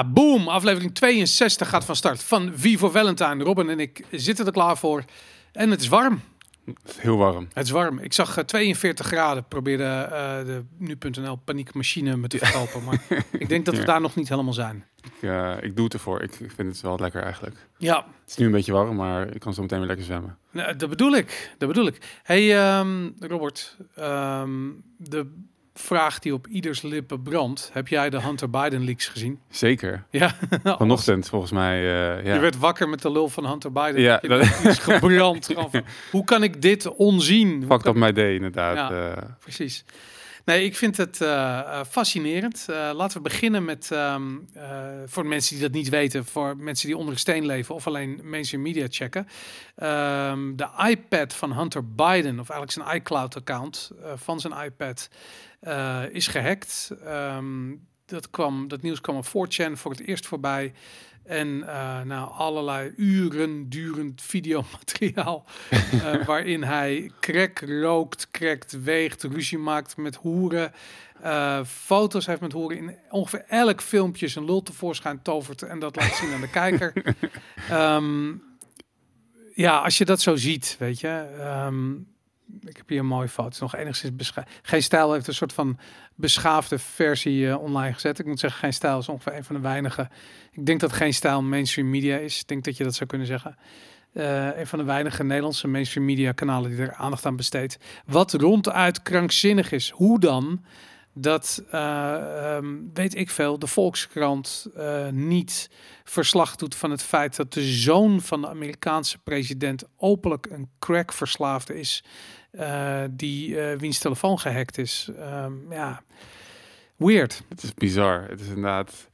Ja, boom! Aflevering 62 gaat van start van voor Valentine. Robin en ik zitten er klaar voor. En het is warm. Heel warm. Het is warm. Ik zag eh, 42 graden. Probeerde eh, de nu.nl paniekmachine me te verkopen. maar ik denk dat we Ja. daar nog niet helemaal zijn. Ja, ik doe het ervoor. Ik ik vind het wel lekker eigenlijk. Ja, Het is nu een beetje warm, maar ik kan zo meteen weer lekker zwemmen. nou, dat bedoel ik. Dat bedoel ik. hey, ehm, Robert. ehm, de vraag die op ieders lippen brandt. Heb jij de Hunter Biden leaks gezien? Zeker. Ja, Vanochtend volgens mij. eh, ja. Je werd wakker met de lul van Hunter Biden. Ja, dat- is gebrand. Van, Hoe kan ik dit onzien? Kan- up my day, inderdaad. Ja. eh. Precies. Nee, ik vind het eh, eh, fascinerend. Eh, laten we beginnen met, ehm, eh, voor mensen die dat niet weten, voor mensen die onder een steen leven of alleen mainstream media checken. Ehm, de iPad van Hunter Biden, of eigenlijk zijn iCloud-account van zijn iPad, is gehackt. Ehm, dat, kwam, dat nieuws kwam op 4chan voor het eerst voorbij. En eh nou, allerlei uren durend videomateriaal. eh, waarin hij crack rookt, crackt, weegt, ruzie maakt met hoeren. eh, foto's heeft met hoeren. In ongeveer elk filmpje zijn lul tevoorschijn tovert. En dat laat zien aan de kijker. Ehm, ja, als je dat zo ziet, weet je. ehm, ik heb hier een mooie foto. Nog enigszins. Geen Stijl heeft een soort van beschaafde versie eh, online gezet. Ik moet zeggen, Geen Stijl is ongeveer een van de weinige. Ik denk dat Geen Stijl mainstream media is. Ik denk dat je dat zou kunnen zeggen. Eh, een van de weinige Nederlandse mainstream media kanalen die er aandacht aan besteedt. Wat ronduit krankzinnig is. Hoe dan dat, eh, ehm, weet ik veel, de Volkskrant niet verslag doet van het feit dat de zoon van de Amerikaanse president openlijk een crackverslaafde is, eh, die eh, wiens telefoon gehackt is. Ehm, ja, weird. Het is bizar. Het is inderdaad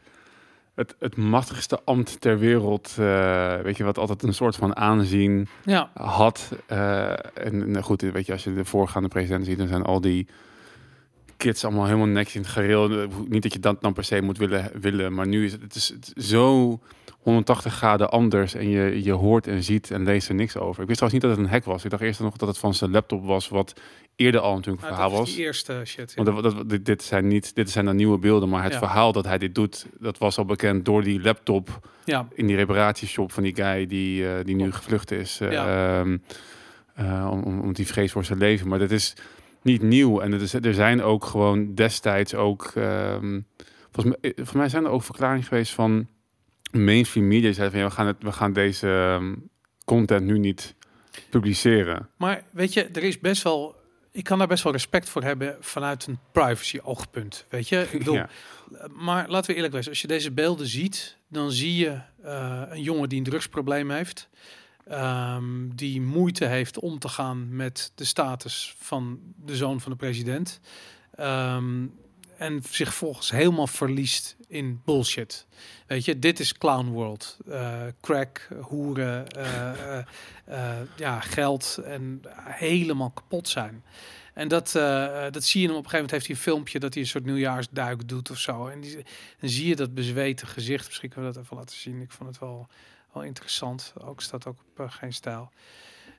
het, het machtigste ambt ter wereld. eh, weet je, wat altijd een soort van aanzien Ja, had. en goed, weet je, als je de voorgaande president ziet, dan zijn al die kids allemaal helemaal niks in het gereel. Eh, Niet dat je dat dan per se moet willen, willen maar nu is het, het is het is zo 180 graden anders en je, je hoort en ziet en leest er niks over. Ik wist trouwens niet dat het een hack was. Ik dacht eerst nog dat het van zijn laptop was, wat eerder al natuurlijk een nou, verhaal dat is was. die eerste shit. ja. Want dat, dat, dit, dit zijn niet, dit zijn dan nieuwe beelden, maar het Ja. verhaal dat hij dit doet, dat was al bekend door die laptop Ja, in die reparatieshop van die guy die, eh, die nu gevlucht is. eh, ehm, eh, om, om, om die vrees voor zijn leven. Maar dat is niet nieuw. En het is, er zijn ook gewoon destijds ook. ehm, volgens, mij, eh, volgens mij zijn er ook verklaringen geweest van mainstream media. Die zeiden van ja, we gaan, het, we gaan deze ehm, content nu niet publiceren. Maar weet je, er is best wel. Ik kan daar best wel respect voor hebben vanuit een privacy oogpunt. Weet je, ik bedoel, Ja. maar laten we eerlijk wezen. Als je deze beelden ziet, dan zie je eh, een jongen die een drugsprobleem heeft. Ehm, die moeite heeft om te gaan met de status van de zoon van de president. Ehm, en zich volgens helemaal verliest in bullshit. Weet je, dit is clown world. Eh, crack, hoeren, eh, eh, ja, geld en helemaal kapot zijn. En dat, dat zie je hem op een gegeven moment heeft hij een filmpje dat hij een soort nieuwjaarsduik doet of zo. En die, dan zie je dat bezweten gezicht. Misschien kunnen we dat even laten zien. Ik vond het wel, wel interessant. Ook staat ook op eh, geen stijl.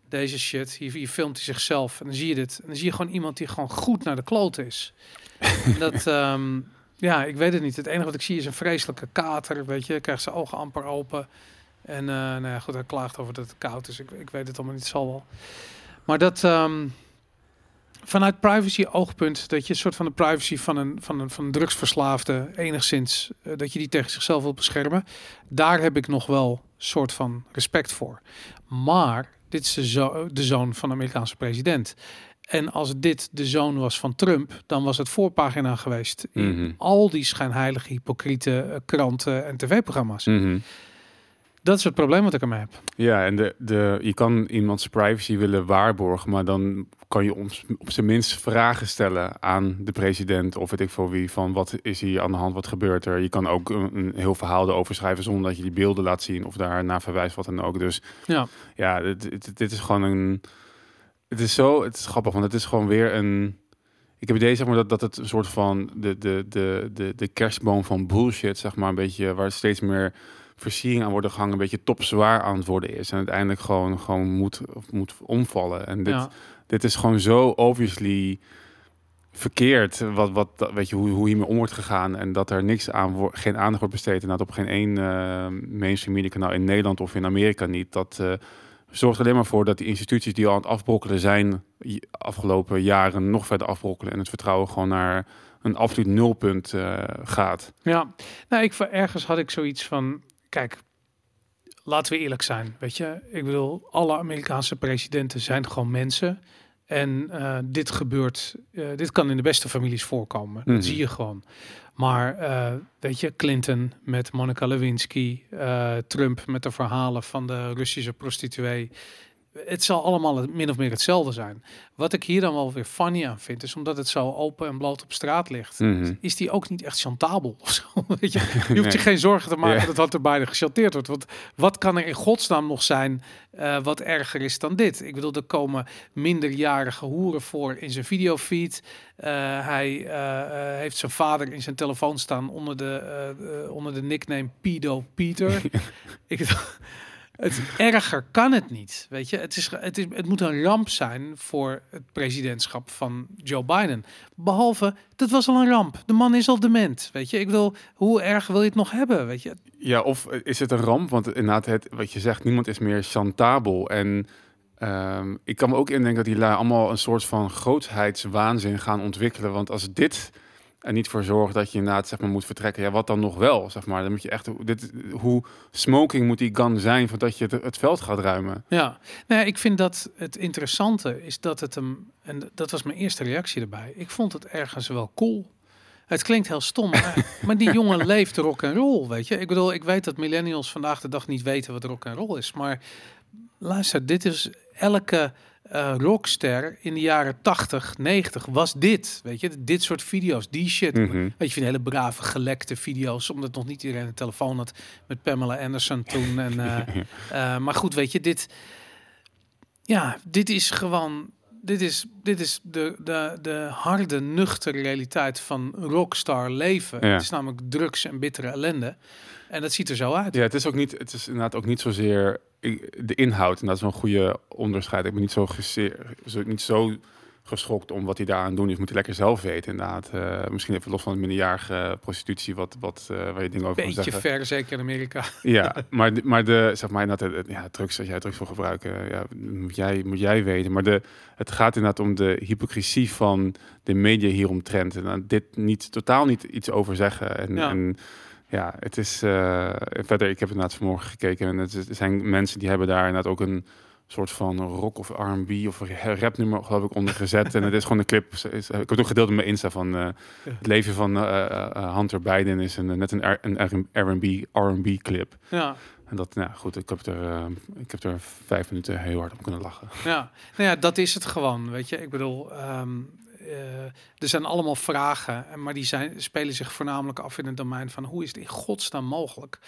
Deze shit, hier, hier filmt hij zichzelf en dan zie je dit. En dan zie je gewoon iemand die gewoon goed naar de kloot is. Dat, ehm, ja, ik weet het niet. Het enige wat ik zie is een vreselijke kater, weet je. Krijgt zijn ogen amper open. En eh nou ja, goed, hij klaagt over dat het koud is. Ik, ik weet het allemaal niet, het zal wel. Maar dat, ehm, vanuit privacy oogpunt, dat je een soort van de privacy van een, van een, van een drugsverslaafde enigszins, eh, dat je die tegen zichzelf wil beschermen. Daar heb ik nog wel soort van respect voor. Maar dit is de, zo de zoon van de Amerikaanse president. En als dit de zoon was van Trump, dan was het voorpagina geweest in Mhm. al die schijnheilige, hypocriete eh, kranten en tv-programma's. Mhm. Dat is het probleem wat ik ermee heb. Ja, en de, de, je kan iemands privacy willen waarborgen, maar dan kan je op, op zijn minst vragen stellen aan de president of weet ik voor wie van wat is hier aan de hand, wat gebeurt er. Je kan ook een, een heel verhaal erover schrijven zonder dat je die beelden laat zien of daar naar verwijst wat dan ook. Dus Ja. ja, dit, dit, dit is gewoon een. Het is zo, het is grappig, want het is gewoon weer een. Ik heb idee zeg maar dat, dat het een soort van de, de, de, de, de kerstboom van bullshit, zeg maar, een beetje waar steeds meer versiering aan worden gehangen, een beetje topzwaar aan het worden is. En uiteindelijk gewoon, gewoon moet, moet omvallen. En dit, ja. dit is gewoon zo obviously verkeerd. Wat, wat, weet je, hoe, hoe hiermee om wordt gegaan. En dat er niks aan geen aandacht wordt besteed. En dat op geen één eh mainstream media kanaal in Nederland of in Amerika niet. Dat eh, zorgt er alleen maar voor dat die instituties die al aan het afbrokkelen zijn, afgelopen jaren nog verder afbrokkelen. En het vertrouwen gewoon naar een absoluut nulpunt eh, gaat. Ja, nou, ik, ergens had ik zoiets van, kijk, laten we eerlijk zijn, weet je. Ik bedoel, alle Amerikaanse presidenten zijn gewoon mensen. En eh, dit gebeurt, eh, dit kan in de beste families voorkomen. Mhm. Dat zie je gewoon. Maar eh, weet je, Clinton met Monica Lewinsky, Trump met de verhalen van de Russische prostituee. Het zal allemaal min of meer hetzelfde zijn. Wat ik hier dan wel weer funny aan vind, is omdat het zo open en bloot op straat ligt Mhm. is die ook niet echt chantabel of zo. Weet je? je hoeft je geen zorgen te maken Ja. dat dat er bijna gechanteerd wordt. Want wat kan er in godsnaam nog zijn eh, wat erger is dan dit? Ik bedoel, er komen minderjarige hoeren voor in zijn videofeed. Eh, hij eh, heeft zijn vader in zijn telefoon staan onder de, onder de nickname Pedo Peter. Ik het erger kan het niet, weet je. Het, is, het, is, het moet een ramp zijn voor het presidentschap van Joe Biden. Behalve, dat was al een ramp. De man is al dement, weet je. Ik wil, hoe erg wil je het nog hebben, weet je? Ja, of is het een ramp? Want inderdaad, het, wat je zegt, niemand is meer chantabel. En ehm, ik kan me ook indenken dat die allemaal een soort van grootheidswaanzin gaan ontwikkelen. Want als dit er niet voor zorgt dat je inderdaad zeg maar, moet vertrekken, ja, wat dan nog wel? Zeg maar. Dan moet je echt, dit, hoe smoking moet die gun zijn voordat je het, het veld gaat ruimen? Ja, nou ja, ik vind dat het interessante is dat het hem, en dat was mijn eerste reactie erbij. Ik vond het ergens wel cool. Het klinkt heel stom, maar, maar die jongen leeft rock en roll, weet je. Ik bedoel, ik weet dat millennials vandaag de dag niet weten wat rock en roll is, maar luister, dit is elke eh, rockster in de jaren 80, 90 was dit, weet je. Dit soort video's, die shit. Mhm. Weet je, hele brave gelekte video's, omdat nog niet iedereen een telefoon had met Pamela Anderson toen. En, eh, eh, maar goed, weet je, dit, ja, dit is gewoon, dit is, dit is de, de, de harde, nuchtere realiteit van rockstar leven. Ja. Het is namelijk drugs en bittere ellende. En dat ziet er zo uit. Ja, het is ook niet, het is inderdaad ook niet zozeer de inhoud. En dat is wel een goede onderscheid. Ik ben niet zo, geseer, zo, niet zo geschokt om wat hij daaraan doen is. Moet hij lekker zelf weten, inderdaad. Eh, misschien even los van de minderjarige prostitutie, wat, wat, eh, waar je dingen over kan Beetje zeggen. ver, zeker in Amerika. Ja, maar, de- maar de, zeg maar, inderdaad, het- ja, drugs, als jij drugs wil gebruiken, ja, moet, jij, moet jij weten. Maar de, het gaat inderdaad om de hypocrisie van de media hieromtrent. En daar dit niet, totaal niet iets over zeggen. En Ja. en, ja het is, eh, verder, ik heb inderdaad vanmorgen gekeken en het, is- er zijn mensen die hebben daar inderdaad ook een soort van rock of R&B of rapnummer geloof ik onder gezet. en het is gewoon een clip. Ik heb het ook gedeeld op mijn Insta van eh, het leven van eh, Hunter Biden is een, net een, R- een R&B R&B clip. Ja, En dat, nou goed, ik heb, er, ik heb er vijf minuten heel hard om kunnen lachen. ja. Nou ja, dat is het gewoon, weet je. Ik bedoel, ehm, eh, er zijn allemaal vragen, en- maar die zijn, spelen zich voornamelijk af in het domein van hoe is het in godsnaam mogelijk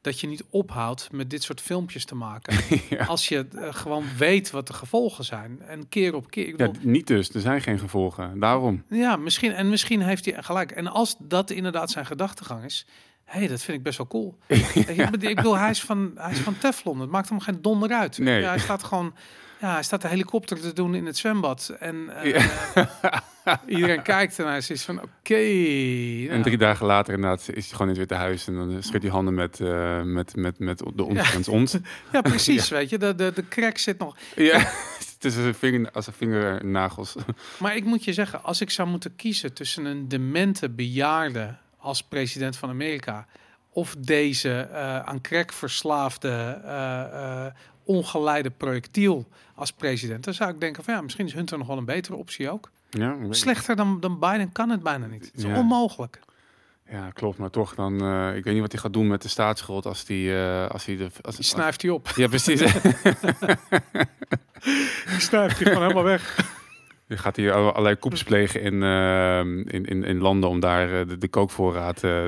dat je niet ophoudt met dit soort filmpjes te maken. ja. Als je eh, gewoon weet wat de gevolgen zijn. En keer op keer. Ik ja, niet dus. Er zijn geen gevolgen. Daarom. Ja, misschien. En misschien heeft hij gelijk. En als dat inderdaad zijn gedachtegang is. Hé, hey, dat vind ik best wel cool. Ik bedoel- hij is, van, hij is van Teflon. Het maakt hem geen donder uit. Nee. Ja, hij staat gewoon... Ja, hij staat de helikopter te doen in het zwembad. En eh, Ja. iedereen kijkt en hij is van... Oké. En ja. drie dagen later inderdaad is hij gewoon in het Witte Huis. En dan schudt hij handen met, eh, met, met, met de ons. ons. Ja, precies. Weet je, de, de, de crack zit nog... Ja, het is een vinger, als een vingernagels. Maar ik moet je zeggen, als ik zou moeten kiezen tussen een demente bejaarde als president van Amerika of deze eh, aan crack verslaafde ongeleide projectiel als president, dan zou ik denken van ja, misschien is Hunter nog wel een betere optie ook. Ja, Slechter dan, dan Biden kan het bijna niet. Het is Ja. onmogelijk. ja, klopt. Maar toch, dan, eh, ik weet niet wat hij gaat doen met de staatsschuld als die, eh, als hij de, als, Die snuift hij op. Ja, precies. Die snuift hij gewoon helemaal weg. Dan gaat alle- allerlei koeps plegen in, eh, in, in, in landen om daar eh, de, de kookvoorraad eh,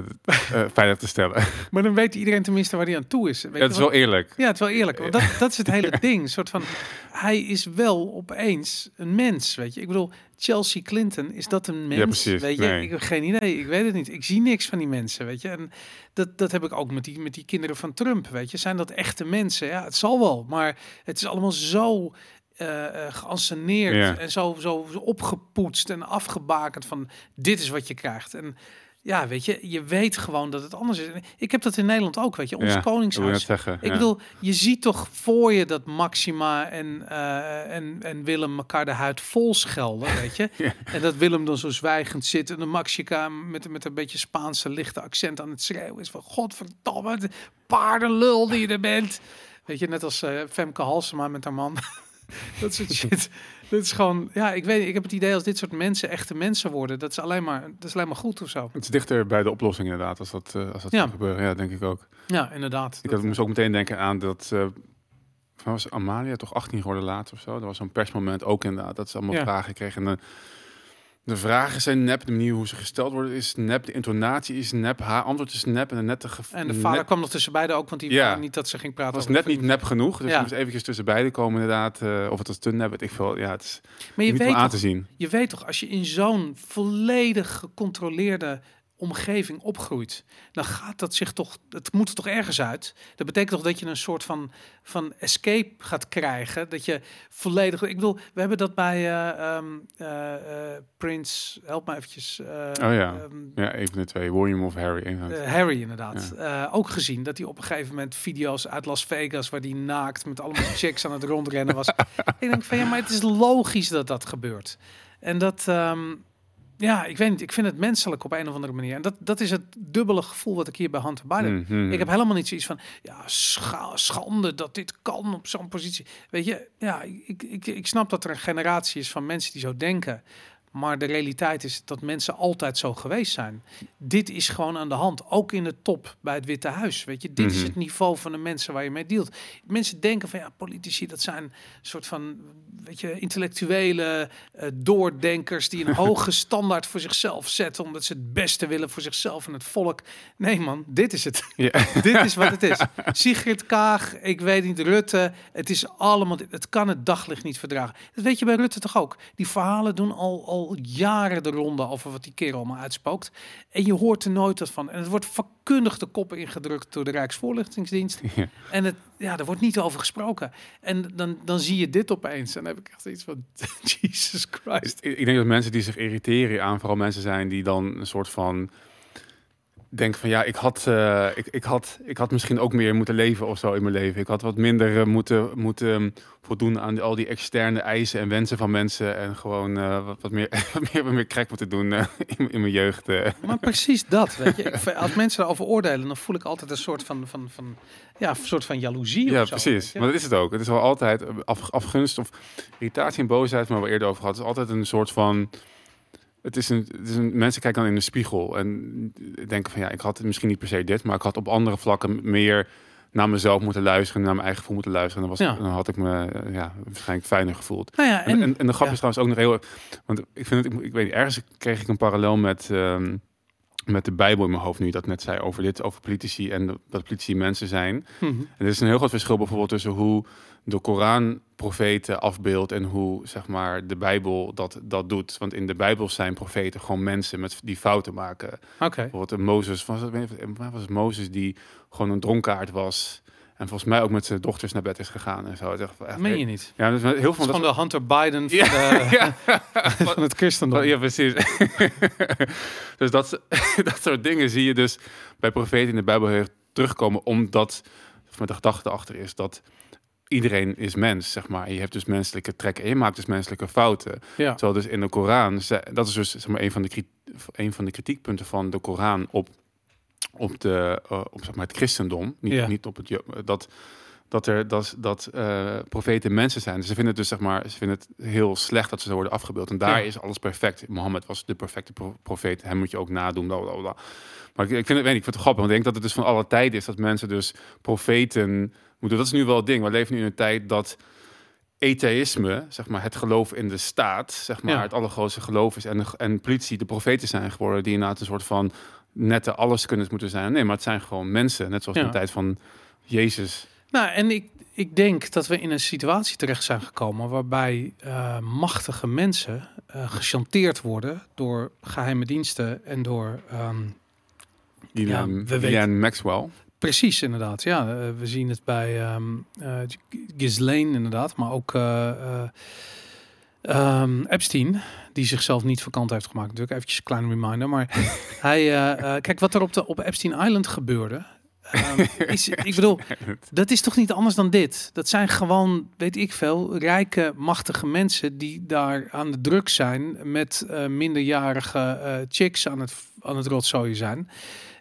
veilig te stellen. Maar dan weet iedereen tenminste waar hij aan toe is. Weet Ja, je dat is wel eerlijk. Ja, het is wel eerlijk. Want dat, dat is het hele ding. Een soort van, hij is wel opeens een mens, weet je. Ik bedoel, Chelsea Clinton, is dat een mens? precies. Weet je, Nee. ik heb geen idee. Ik weet het niet. Ik zie niks van die mensen, weet je. En dat, dat heb ik ook met die, met die kinderen van Trump, weet je. Zijn dat echte mensen? Ja, het zal wel. Maar het is allemaal zo eh, geanceneerd Ja. en zo, zo zo opgepoetst en afgebakend van dit is wat je krijgt. En ja, weet je, je weet gewoon dat het anders is. En Ik heb dat in Nederland ook, weet je, ons Ja, koningshuis. zeggen. Ik ja. bedoel, je ziet toch voor je dat Maxima en, eh, en, en Willem elkaar de huid vol schelden, weet je? Ja. En dat Willem dan zo zwijgend zit en de Maxima met, met een beetje Spaanse lichte accent aan het schreeuwen is van godverdomme, de paardenlul die je er bent. Weet je, net als Femke Halsema met haar man. dat soort shit. Dat is gewoon, ja, ik weet, ik heb het idee als dit soort mensen echte mensen worden, dat is alleen maar, dat is alleen maar goed of zo. Het is dichter bij de oplossing inderdaad, als dat, eh, als dat Ja. Ja, denk ik ook. Ja, inderdaad. Ik Dat- had, moest ook meteen denken aan dat... eh was Amalia toch 18 geworden later of zo? Dat was zo'n persmoment ook inderdaad. Dat ze allemaal Ja. vragen kregen. En de vragen zijn nep. De manier hoe ze gesteld worden is nep. De intonatie is nep. Haar antwoord is nep. En de nette en de vader kwam nog tussen beiden ook, want die Ja. niet dat ze ging praten. was over net niet nep genoeg. Dus Ja. moest eventjes tussen beiden komen inderdaad. eh, of het was te nep, weet ik veel. Ja, het is Maar je niet weet, om aan toch, te zien. je weet toch, als je in zo'n volledig gecontroleerde omgeving opgroeit, dan gaat dat zich toch, het moet er toch ergens uit. Dat betekent toch dat je een soort van, van escape gaat krijgen, dat je volledig, ik bedoel, we hebben dat bij eh ehm, eh, eh, Prince, help me eventjes. Oh ja. ehm, Ja, even de twee. William of Harry. Harry inderdaad. Ook gezien dat hij op een gegeven moment video's uit Las Vegas waar die naakt met allemaal chicks aan het rondrennen was. ik denk van ja, maar het is logisch dat dat gebeurt. En dat, ehm, ja, ik weet niet, ik vind het menselijk op een of andere manier. En dat, dat is het dubbele gevoel wat ik hier bij Hunter Biden. Mhm. Ik heb helemaal niet zoiets van, ja, scha- schande dat dit kan op zo'n positie. Weet je, ja, ik, ik, ik snap dat er een generatie is van mensen die zo denken. Maar de realiteit is dat mensen altijd zo geweest zijn. Dit is gewoon aan de hand. Ook in de top bij het Witte Huis. Weet je, dit is Mhm. het niveau van de mensen waar je mee dealt. Mensen denken van ja, politici, dat zijn soort van, weet je, intellectuele eh, doordenkers die een hoge standaard voor zichzelf zetten. Omdat ze het beste willen voor zichzelf en het volk. Nee man, dit is het. Dit is wat het is. Sigrid Kaag, ik weet niet, Rutte. Het is allemaal, het kan het daglicht niet verdragen. Dat weet je bij Rutte toch ook. Die verhalen doen al, al jaren de ronde over wat die kerel allemaal uitspookt. En je hoort er nooit wat van. En het wordt vakkundig de koppen ingedrukt door de Rijksvoorlichtingsdienst. Ja. En het, ja, er wordt niet over gesproken. En dan, dan zie je dit opeens. En dan heb ik echt iets van, Jesus Christ. Ik ik denk dat mensen die zich irriteren aan vooral mensen zijn die dan een soort van denken van ja, ik had, eh, ik, ik, had, ik had misschien ook meer moeten leven of zo in mijn leven. Ik had wat minder eh, moeten, moeten ehm, voldoen aan al die externe eisen en wensen van mensen en gewoon eh, wat, wat, meer, wat, meer, wat meer moeten doen in, in mijn jeugd. Maar precies dat, weet je. Ik- Als mensen daarover oordelen, dan voel ik altijd een soort van, van, van ja, een soort van jaloezie Ja, of zo, precies. Maar dat is het ook. Het is wel altijd af, afgunst of irritatie en boosheid, maar we eerder over gehad. Het is altijd een soort van. Het is een, het is een, mensen kijken dan in de spiegel en denken van ja, ik had het misschien niet per se dit, maar ik had op andere vlakken meer naar mezelf moeten luisteren, naar mijn eigen gevoel moeten luisteren. Dan, was Ja. dan had ik me eh, ja, waarschijnlijk fijner gevoeld. Nou ja, En, en, de grap ja. is trouwens ook nog heel. Want ik vind het, ik, ik weet niet, ergens kreeg ik een parallel met, ehm, met de Bijbel in mijn hoofd nu, je dat net zei over dit, over politici en dat politici mensen zijn. Mhm. En er is een heel groot verschil bijvoorbeeld tussen hoe de Koran profeten afbeeldt en hoe zeg maar de Bijbel dat, dat doet. Want in de Bijbel zijn profeten gewoon mensen met, die fouten maken. Oké. Bijvoorbeeld een Mozes, was het, was het Mozes die gewoon een dronkaard was. En volgens mij ook met zijn dochters naar bed is gegaan en zo. Echt- echt- Meen je niet? Ja, dus heel veel van dat gewoon de Hunter Biden van, Ja, de- ja. van het christendom. Ja, precies. dus dat, dat soort dingen zie je dus bij profeten in de Bijbel heel terugkomen, omdat met de gedachte achter is dat iedereen is mens, zeg maar. En je hebt dus menselijke trekken en je maakt dus menselijke fouten. Ja. Terwijl dus in de Koran, dat is dus zeg maar, een, van de een van de kritiekpunten van de Koran op, op, de, eh, op zeg maar, het christendom, niet, Ja. niet op het dat dat er dat, dat eh, profeten mensen zijn. Dus ze vinden het dus zeg maar, ze vinden het heel slecht dat ze zo worden afgebeeld. En daar Ja. is alles perfect. Mohammed was de perfecte pro- profeet. Hem moet je ook nadoen. Bla, bla, bla. Maar ik, ik vind het, weet niet, ik vind het grappig. Want ik denk dat het dus van alle tijden is dat mensen dus profeten moeten. Dat is nu wel het ding. We leven nu in een tijd dat atheïsme, zeg maar, het geloof in de staat, zeg maar, Ja. het allergrootste geloof is. En, de- en politie de profeten zijn geworden, die inderdaad een soort van nette alleskunners moeten zijn. Nee, maar het zijn gewoon mensen. Net zoals in de tijd van Jezus. Nou, en ik, ik denk dat we in een situatie terecht zijn gekomen waarbij eh, machtige mensen eh gechanteerd worden door geheime diensten en door, ehm, Die Ja, weten- Maxwell. Precies, inderdaad. Ja, eh, we zien het bij ehm eh, Ghislaine inderdaad, maar ook eh, eh, ehm, Epstein, die zichzelf niet vakant heeft gemaakt. Natuurlijk eventjes een kleine reminder, maar hij, kijk wat er op de op Epstein Island gebeurde. ehm, is, ik bedoel, dat is toch niet anders dan dit? Dat zijn gewoon, weet ik veel, rijke, machtige mensen die daar aan de druk zijn met minderjarige chicks aan het, aan het rotzooien zijn.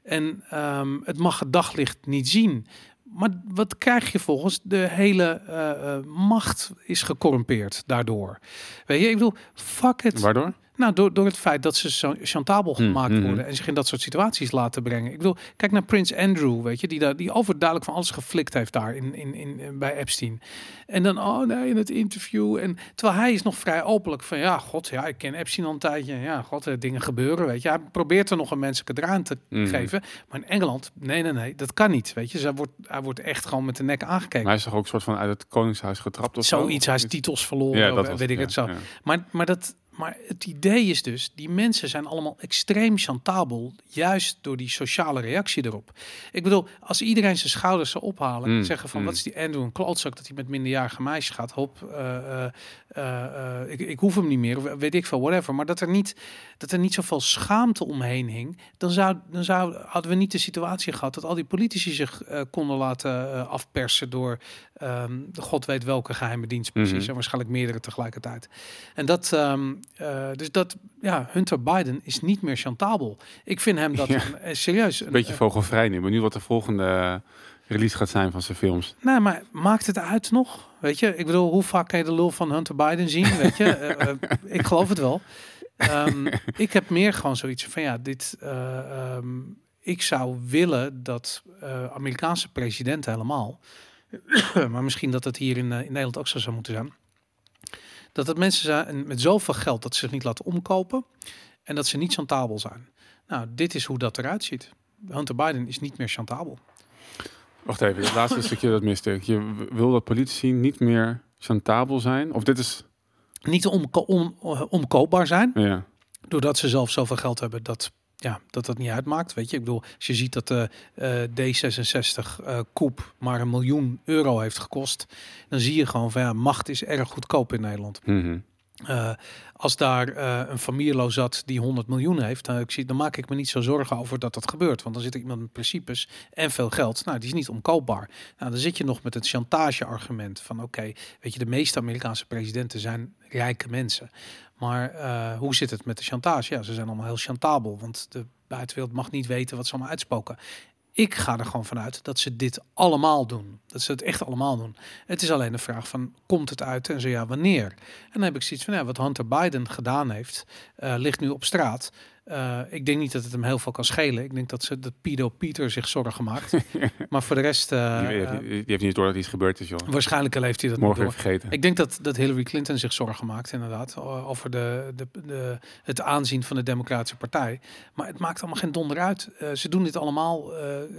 En ehm, het mag het daglicht niet zien. Maar wat krijg je volgens? De hele eh, eh, macht is gecorrumpeerd daardoor. Weet je, ik bedoel, fuck it. Waardoor? Nou, door, door het feit dat ze zo chantabel Hmm, gemaakt mhm. worden en zich in dat soort situaties laten brengen. Ik bedoel, kijk naar Prins Andrew, weet je, die, daar, die overduidelijk van alles geflikt heeft daar in, in, in, bij Epstein. En dan, oh nee, in het interview. En terwijl hij is nog vrij openlijk van, ja, god, ja, ik ken Epstein al een tijdje. Ja, god, eh, dingen gebeuren, weet je. Hij probeert er nog een menselijke eraan te geven. Maar in Engeland, nee, nee, nee, dat kan niet, weet je. Dus hij wordt, hij wordt echt gewoon met de nek aangekeken. Maar hij is toch ook een soort van uit het koningshuis getrapt of zo? Zoiets, hij is titels verloren, Ja, dat was weet ik ja, het zo. ja. Maar, maar, dat, maar het idee is dus, die mensen zijn allemaal extreem chantabel, juist door die sociale reactie erop. Ik bedoel, als iedereen zijn schouders zou ophalen en Mm, zeggen van, mm. wat is die Andrew een klootzak dat hij met minderjarige meisjes gaat, hop, eh, eh, eh, ik, ik hoef hem niet meer, of weet ik veel, whatever. Maar dat er niet, dat er niet zoveel schaamte omheen hing, dan, zou, dan zou, hadden we niet de situatie gehad dat al die politici zich eh, konden laten eh, afpersen door ehm, de god weet welke geheime dienst precies, Mhm. en waarschijnlijk meerdere tegelijkertijd. En dat, ehm, eh, dus dat, ja, Hunter Biden is niet meer chantabel. Ik vind hem dat Ja. een- serieus. Een beetje vogelvrij nu. Ben nu wat de volgende release gaat zijn van zijn films. Nee, maar maakt het uit nog? Weet je, ik bedoel, hoe vaak kan je de lul van Hunter Biden zien? Weet je, ik geloof het wel. Ehm, ik heb meer gewoon zoiets van ja, dit. eh, ehm, ik zou willen dat eh, Amerikaanse presidenten helemaal, maar misschien dat het hier in, eh, in Nederland ook zo zou moeten zijn, dat het mensen zijn met zoveel geld dat ze zich niet laten omkopen en dat ze niet chantabel zijn. Nou, dit is hoe dat eruit ziet. Hunter Biden is niet meer chantabel. Wacht even, het laatste stukje dat miste. Je wil dat politici niet meer chantabel zijn? Of dit is... Niet omko om, eh, omkoopbaar zijn. Ja. doordat ze zelf zoveel geld hebben dat ja, dat dat niet uitmaakt. Weet je, ik bedoel, als je ziet dat de eh, D66 eh koep maar een miljoen euro heeft gekost, dan zie je gewoon van ja, macht is erg goedkoop in Nederland. Mhm. Eh, als daar eh, een familieloos zat die 100 miljoen heeft, dan, ik zie, dan maak ik me niet zo zorgen over dat dat gebeurt. Want dan zit ik iemand met principes en veel geld. Nou, die is niet omkoopbaar. Nou, dan zit je nog met het chantage-argument van oké, weet je, de meeste Amerikaanse presidenten zijn rijke mensen. Maar eh, hoe zit het met de chantage? Ja, ze zijn allemaal heel chantabel, want de buitenwereld mag niet weten wat ze allemaal uitspoken. Ik ga er gewoon vanuit dat ze dit allemaal doen. Dat ze het echt allemaal doen. Het is alleen de vraag van, komt het uit en zo ja, wanneer? En dan heb ik zoiets van, ja, wat Hunter Biden gedaan heeft, eh, ligt nu op straat. Eh, ik denk niet dat het hem heel veel kan schelen. Ik denk dat ze dat Pido Pieter zich zorgen maakt. maar voor de rest, eh, die, heeft, die heeft niet door dat iets gebeurd is, joh. waarschijnlijk heeft hij dat Morgen niet door. vergeten. Ik denk dat, dat Hillary Clinton zich zorgen maakt, inderdaad, over de, de, de, het aanzien van de Democratische Partij. Maar het maakt allemaal geen donder uit. Eh, ze doen dit allemaal,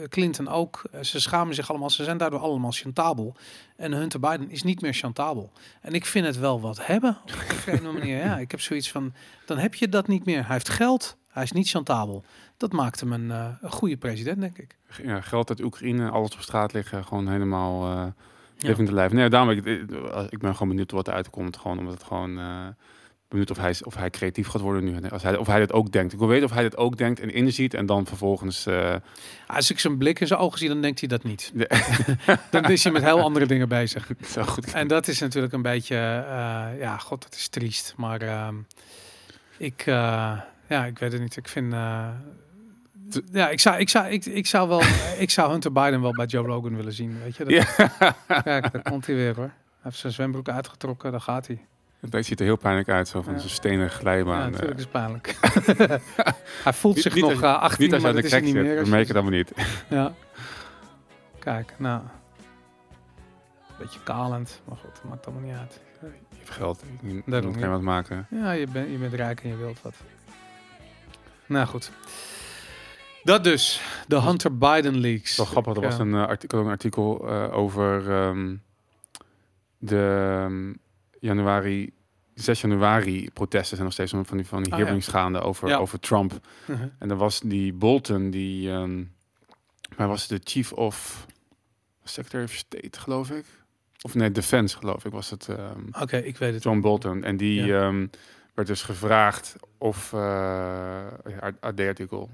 Clinton ook. Ze schamen zich allemaal, ze zijn daardoor allemaal chantabel. En Hunter Biden is niet meer chantabel. En ik vind het wel wat hebben, op een manier. Ja, ik heb zoiets van, dan heb je dat niet meer. Hij heeft geld, hij is niet chantabel. Dat maakt hem een, eh, een goede president, denk ik. Ja, geld uit Oekraïne, alles op straat liggen, gewoon helemaal eh Ja. living the life. Nee, daarom, ik, ik ben gewoon benieuwd wat eruit komt. Gewoon omdat het gewoon... eh, benieuwd of hij, of hij creatief gaat worden nu. Als hij, of hij dit ook denkt. Ik wil weten of hij dit ook denkt en inziet. En dan vervolgens... eh, Als ik zijn blik in zijn ogen zie, dan denkt hij dat niet. Dan is hij met heel andere dingen bezig. zo goed. En dat is natuurlijk een beetje, eh, ja, god, dat is triest. Maar ehm, ik, eh, ja, ik weet het niet. Ik vind, eh, ja, ik zou, ik zou, ik, ik zou wel, ik zou Hunter Biden wel bij Joe Logan willen zien, weet je. Dat, Ja. Kijk, daar komt hij weer hoor. Hij heeft zijn zwembroek uitgetrokken, daar gaat hij. Het ziet er heel pijnlijk uit, zo van Ja. zo'n stenen Ja, glijbaan. eh. natuurlijk is pijnlijk. hij voelt Niet- zich niet nog als- eh, 18, niet als maar dat is hij niet zit. meer. We merken dat maar niet. Ja. Kijk, nou. Beetje kalend, maar goed, dat maakt allemaal niet uit. Je hebt geld. Je Daarom, kan ja. wat maken. Ja, je, bent je bent rijk en je wilt wat. Nou goed. Dat dus, de Hunter Biden leaks. Wel grappig, er was een eh, artikel, een artikel eh, over ehm, de ehm, januari, 6 januari protesten zijn nog steeds van die, van die Ah, ja. gaande over, Ja. over Trump. Mhm. En er was die Bolton, die, ehm, Maar was de chief of Secretary of State, geloof ik? Of nee, Defense, geloof ik, was het. Oké, ik weet het. John Bolton. En die Ja. Werd dus gevraagd of uh, AD-artikel.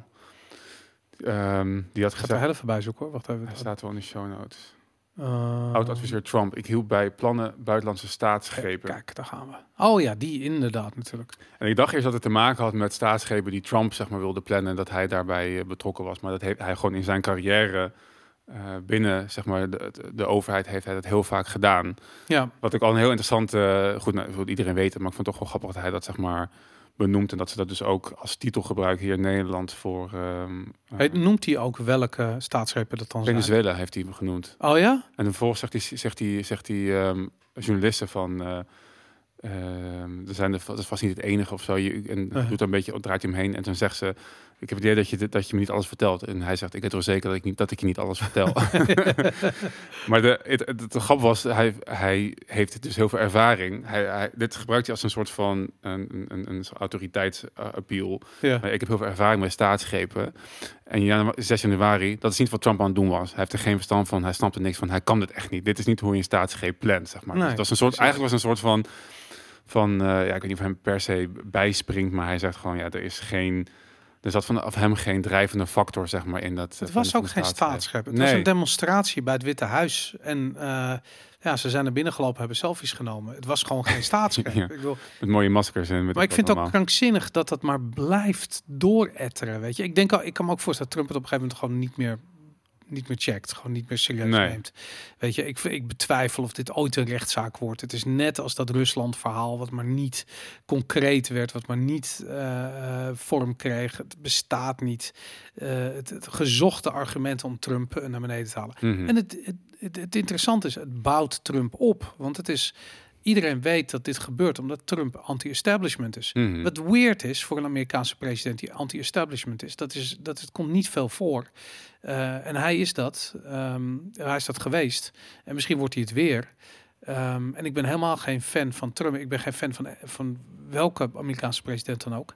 Ehm, die had Ik ga er gezegd. heel even bij zoeken hoor. Wacht even. Hij staat wel in de show notes. Uh, Oud-adviseur Trump. Ik hielp bij plannen buitenlandse staatsgrepen. Kijk, daar gaan we. Oh ja, die inderdaad natuurlijk. En ik dacht eerst dat het te maken had met staatsgrepen die Trump zeg maar wilde plannen en dat hij daarbij eh, betrokken was. Maar dat heeft hij gewoon in zijn carrière eh, binnen zeg maar de, de, overheid heeft hij dat heel vaak gedaan. Ja, Wat ik al een heel interessant, eh, goed, nou, iedereen weet het, maar ik vond het toch wel grappig dat hij dat zeg maar benoemt en dat ze dat dus ook als titel gebruiken hier in Nederland voor ehm, eh, Hij noemt hij ook welke staatsgrepen dat dan zijn? Venezuela heeft hij hem genoemd. Oh ja? En vervolgens zegt hij, zegt hij, zegt hij ehm, journalisten van, ehm, er zijn er, dat is vast niet het enige of zo. Je, en Uh-huh. doet een beetje, draait hij hem heen en toen zegt ze, ik heb het idee dat je, dat je me niet alles vertelt. En hij zegt, ik weet wel zeker dat ik, niet, dat ik je niet alles vertel. maar de, het, het, het grap was, hij, hij heeft dus heel veel ervaring. Hij, hij, dit gebruikt hij als een soort van een, een, een, autoriteitsappeal. Ja. Ik heb heel veel ervaring met staatsgrepen. En janu 6 januari, dat is niet wat Trump aan het doen was. Hij heeft er geen verstand van, hij snapt er niks van. Hij kan dit echt niet. Dit is niet hoe je een staatsgreep plant, zeg maar. Nee, dus dat is een soort, precies. eigenlijk was een soort van, van eh, ja, ik weet niet of hij hem per se bijspringt, maar hij zegt gewoon, ja, er is geen, er zat vanaf hem geen drijvende factor, zeg maar, in dat. eh, Het van- was ook geen staatsgreep. Het Nee. was een demonstratie bij het Witte Huis. En eh, ja, ze zijn er binnengelopen, hebben selfies genomen. Het was gewoon geen staatsgreep. Ja. Ik bedoel, Met mooie maskers en met maar ik vind het ook krankzinnig dat dat maar blijft dooretteren. Weet je, ik denk al, ik kan me ook voorstellen dat Trump het op een gegeven moment gewoon niet meer, niet meer checkt, gewoon niet meer serieus Nee. neemt. Weet je, ik, ik betwijfel of dit ooit een rechtszaak wordt. Het is net als dat Rusland-verhaal, wat maar niet concreet werd, wat maar niet eh, eh, vorm kreeg. Het bestaat niet. Eh, het, het gezochte argument om Trump naar beneden te halen. Mhm. En het, het, het, het interessante is, het bouwt Trump op. Want het is, iedereen weet dat dit gebeurt omdat Trump anti-establishment is. Mhm. Wat weird is voor een Amerikaanse president die anti-establishment is, dat is dat het komt niet veel voor. Eh, en hij is dat. Ehm, hij is dat geweest. En misschien wordt hij het weer. Ehm, en ik ben helemaal geen fan van Trump. Ik ben geen fan van, van welke Amerikaanse president dan ook.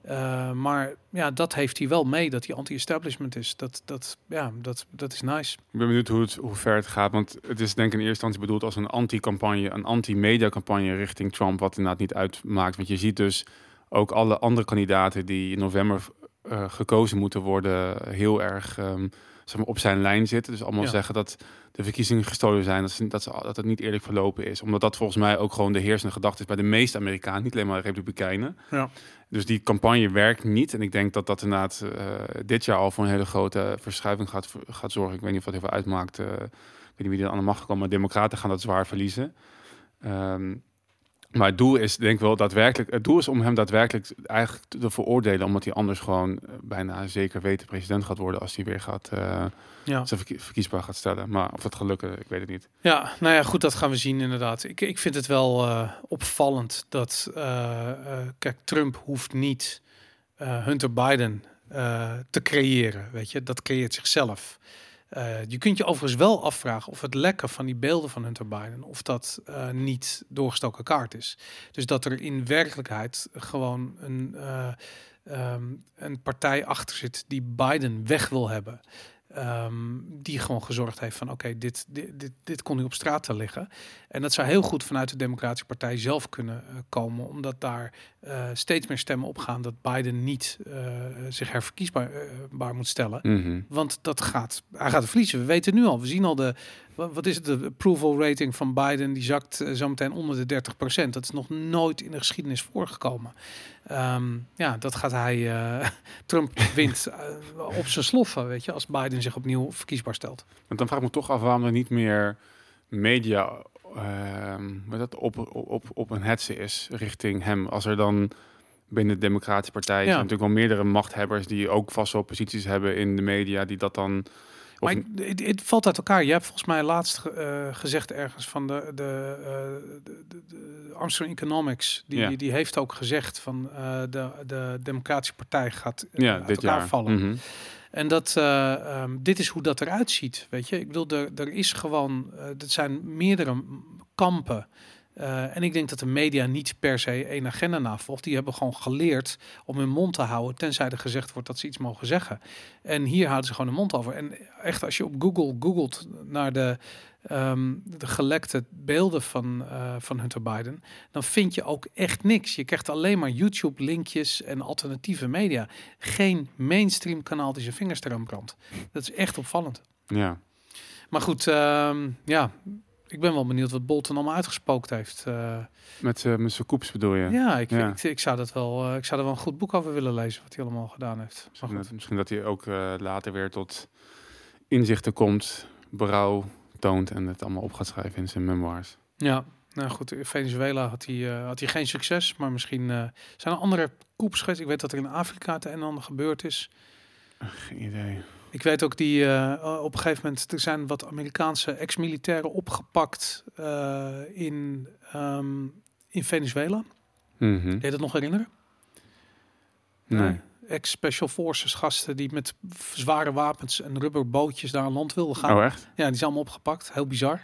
Eh, maar ja, dat heeft hij wel mee, dat hij anti-establishment is. Dat, dat, ja, dat, dat is nice. Ik ben benieuwd hoe, het, hoe ver het gaat. Want het is denk ik in eerste instantie bedoeld als een anti-campagne, een anti-media-campagne richting Trump, wat inderdaad niet uitmaakt. Want je ziet dus ook alle andere kandidaten die in november eh, gekozen moeten worden, heel erg ehm, zeg maar, op zijn lijn zitten. Dus allemaal Ja. zeggen dat de verkiezingen gestolen zijn, dat, ze, dat, ze, dat het niet eerlijk verlopen is. Omdat dat volgens mij ook gewoon de heersende gedachte is bij de meeste Amerikanen, niet alleen maar Republikeinen. Ja. Dus die campagne werkt niet. En ik denk dat dat inderdaad eh, dit jaar al voor een hele grote verschuiving gaat, gaat zorgen. Ik weet niet of dat heel veel uitmaakt. eh, ik weet niet wie er aan de macht komt, maar democraten gaan dat zwaar verliezen. Ehm, maar het doel is denk ik wel daadwerkelijk... Het doel is om hem daadwerkelijk eigenlijk te veroordelen... omdat hij anders gewoon eh, bijna zeker weten president gaat worden... als hij weer gaat, eh Ja. zijn verkie- verkiesbaar gaat stellen. Maar of dat gaat lukken, ik weet het niet. Ja, nou ja, goed, dat gaan we zien inderdaad. Ik, ik vind het wel eh, opvallend dat, kijk, Trump hoeft niet Hunter Biden te creëren, weet je. Dat creëert zichzelf. Eh, je kunt je overigens wel afvragen of het lekken van die beelden van Hunter Biden, of dat eh, niet doorgestoken kaart is. Dus dat er in werkelijkheid gewoon een, eh, ehm, een partij achter zit die Biden weg wil hebben. Ehm, die gewoon gezorgd heeft van oké, dit, dit, dit, dit kon nu op straat te liggen. En dat zou heel goed vanuit de Democratische Partij zelf kunnen eh, komen, omdat daar eh, steeds meer stemmen opgaan dat Biden niet eh, zich herverkiesbaar baar moet stellen. Mhm. Want dat gaat, hij gaat verliezen. We weten nu al, we zien al de, wat is het, de approval rating van Biden, die zakt eh, zometeen onder de 30%. Dat is nog nooit in de geschiedenis voorgekomen. Ehm, ja, dat gaat hij, eh, Trump wint eh, op zijn sloffen, weet je, als Biden zich opnieuw verkiesbaar stelt. Want dan vraag ik me toch af waarom er niet meer media hoe dat, op, op, op, op een hetze is richting hem. Als er dan binnen de Democratische Partij Ja. zijn natuurlijk wel meerdere machthebbers die ook vast wel posities hebben in de media, die dat dan. Of, Maar het, het valt uit elkaar. Je hebt volgens mij laatst eh, gezegd ergens van de, de, eh, de, de, Economics. Die, Ja. die heeft ook gezegd van eh, de, de Democratische Partij gaat ja, uit dit elkaar jaar. vallen. Mhm. En dat, eh, ehm, dit is hoe dat eruit ziet. Weet je, ik bedoel, er, er is gewoon, er zijn meerdere kampen. Uh, en ik denk dat de media niet per se één agenda navolgt. Die hebben gewoon geleerd om hun mond te houden, tenzij er gezegd wordt dat ze iets mogen zeggen. En hier houden ze gewoon de mond over. En echt, als je op Google googelt naar de, um, de gelekte beelden van, uh, van Hunter Biden, dan vind je ook echt niks. Je krijgt alleen maar YouTube-linkjes en alternatieve media. Geen mainstream kanaal die zijn vingers eraan brandt. Dat is echt opvallend. Ja. Maar goed, um, ja, ik ben wel benieuwd wat Bolton allemaal uitgespookt heeft. Uh, met, uh, met zijn koeps bedoel je? Ja, ik, Ik, ik, zou dat wel, uh, ik zou er wel een goed boek over willen lezen, wat hij allemaal gedaan heeft. Misschien dat, misschien dat hij ook later weer tot inzichten komt, berouw toont en het allemaal op gaat schrijven in zijn memoirs. Ja, nou goed, in Venezuela had hij, had hij geen succes, maar misschien zijn er andere koeps geweest. Ik weet dat er in Afrika het een en ander gebeurd is. Geen idee. Ik weet ook die uh, op een gegeven moment er zijn wat Amerikaanse ex-militairen opgepakt uh, in, um, in Venezuela. Mm -hmm. je dat nog herinneren? Nee. Uh, Ex-special forces gasten die met zware wapens en rubberbootjes aan land wilden gaan. Oh echt? Ja, die zijn allemaal opgepakt. Heel bizar.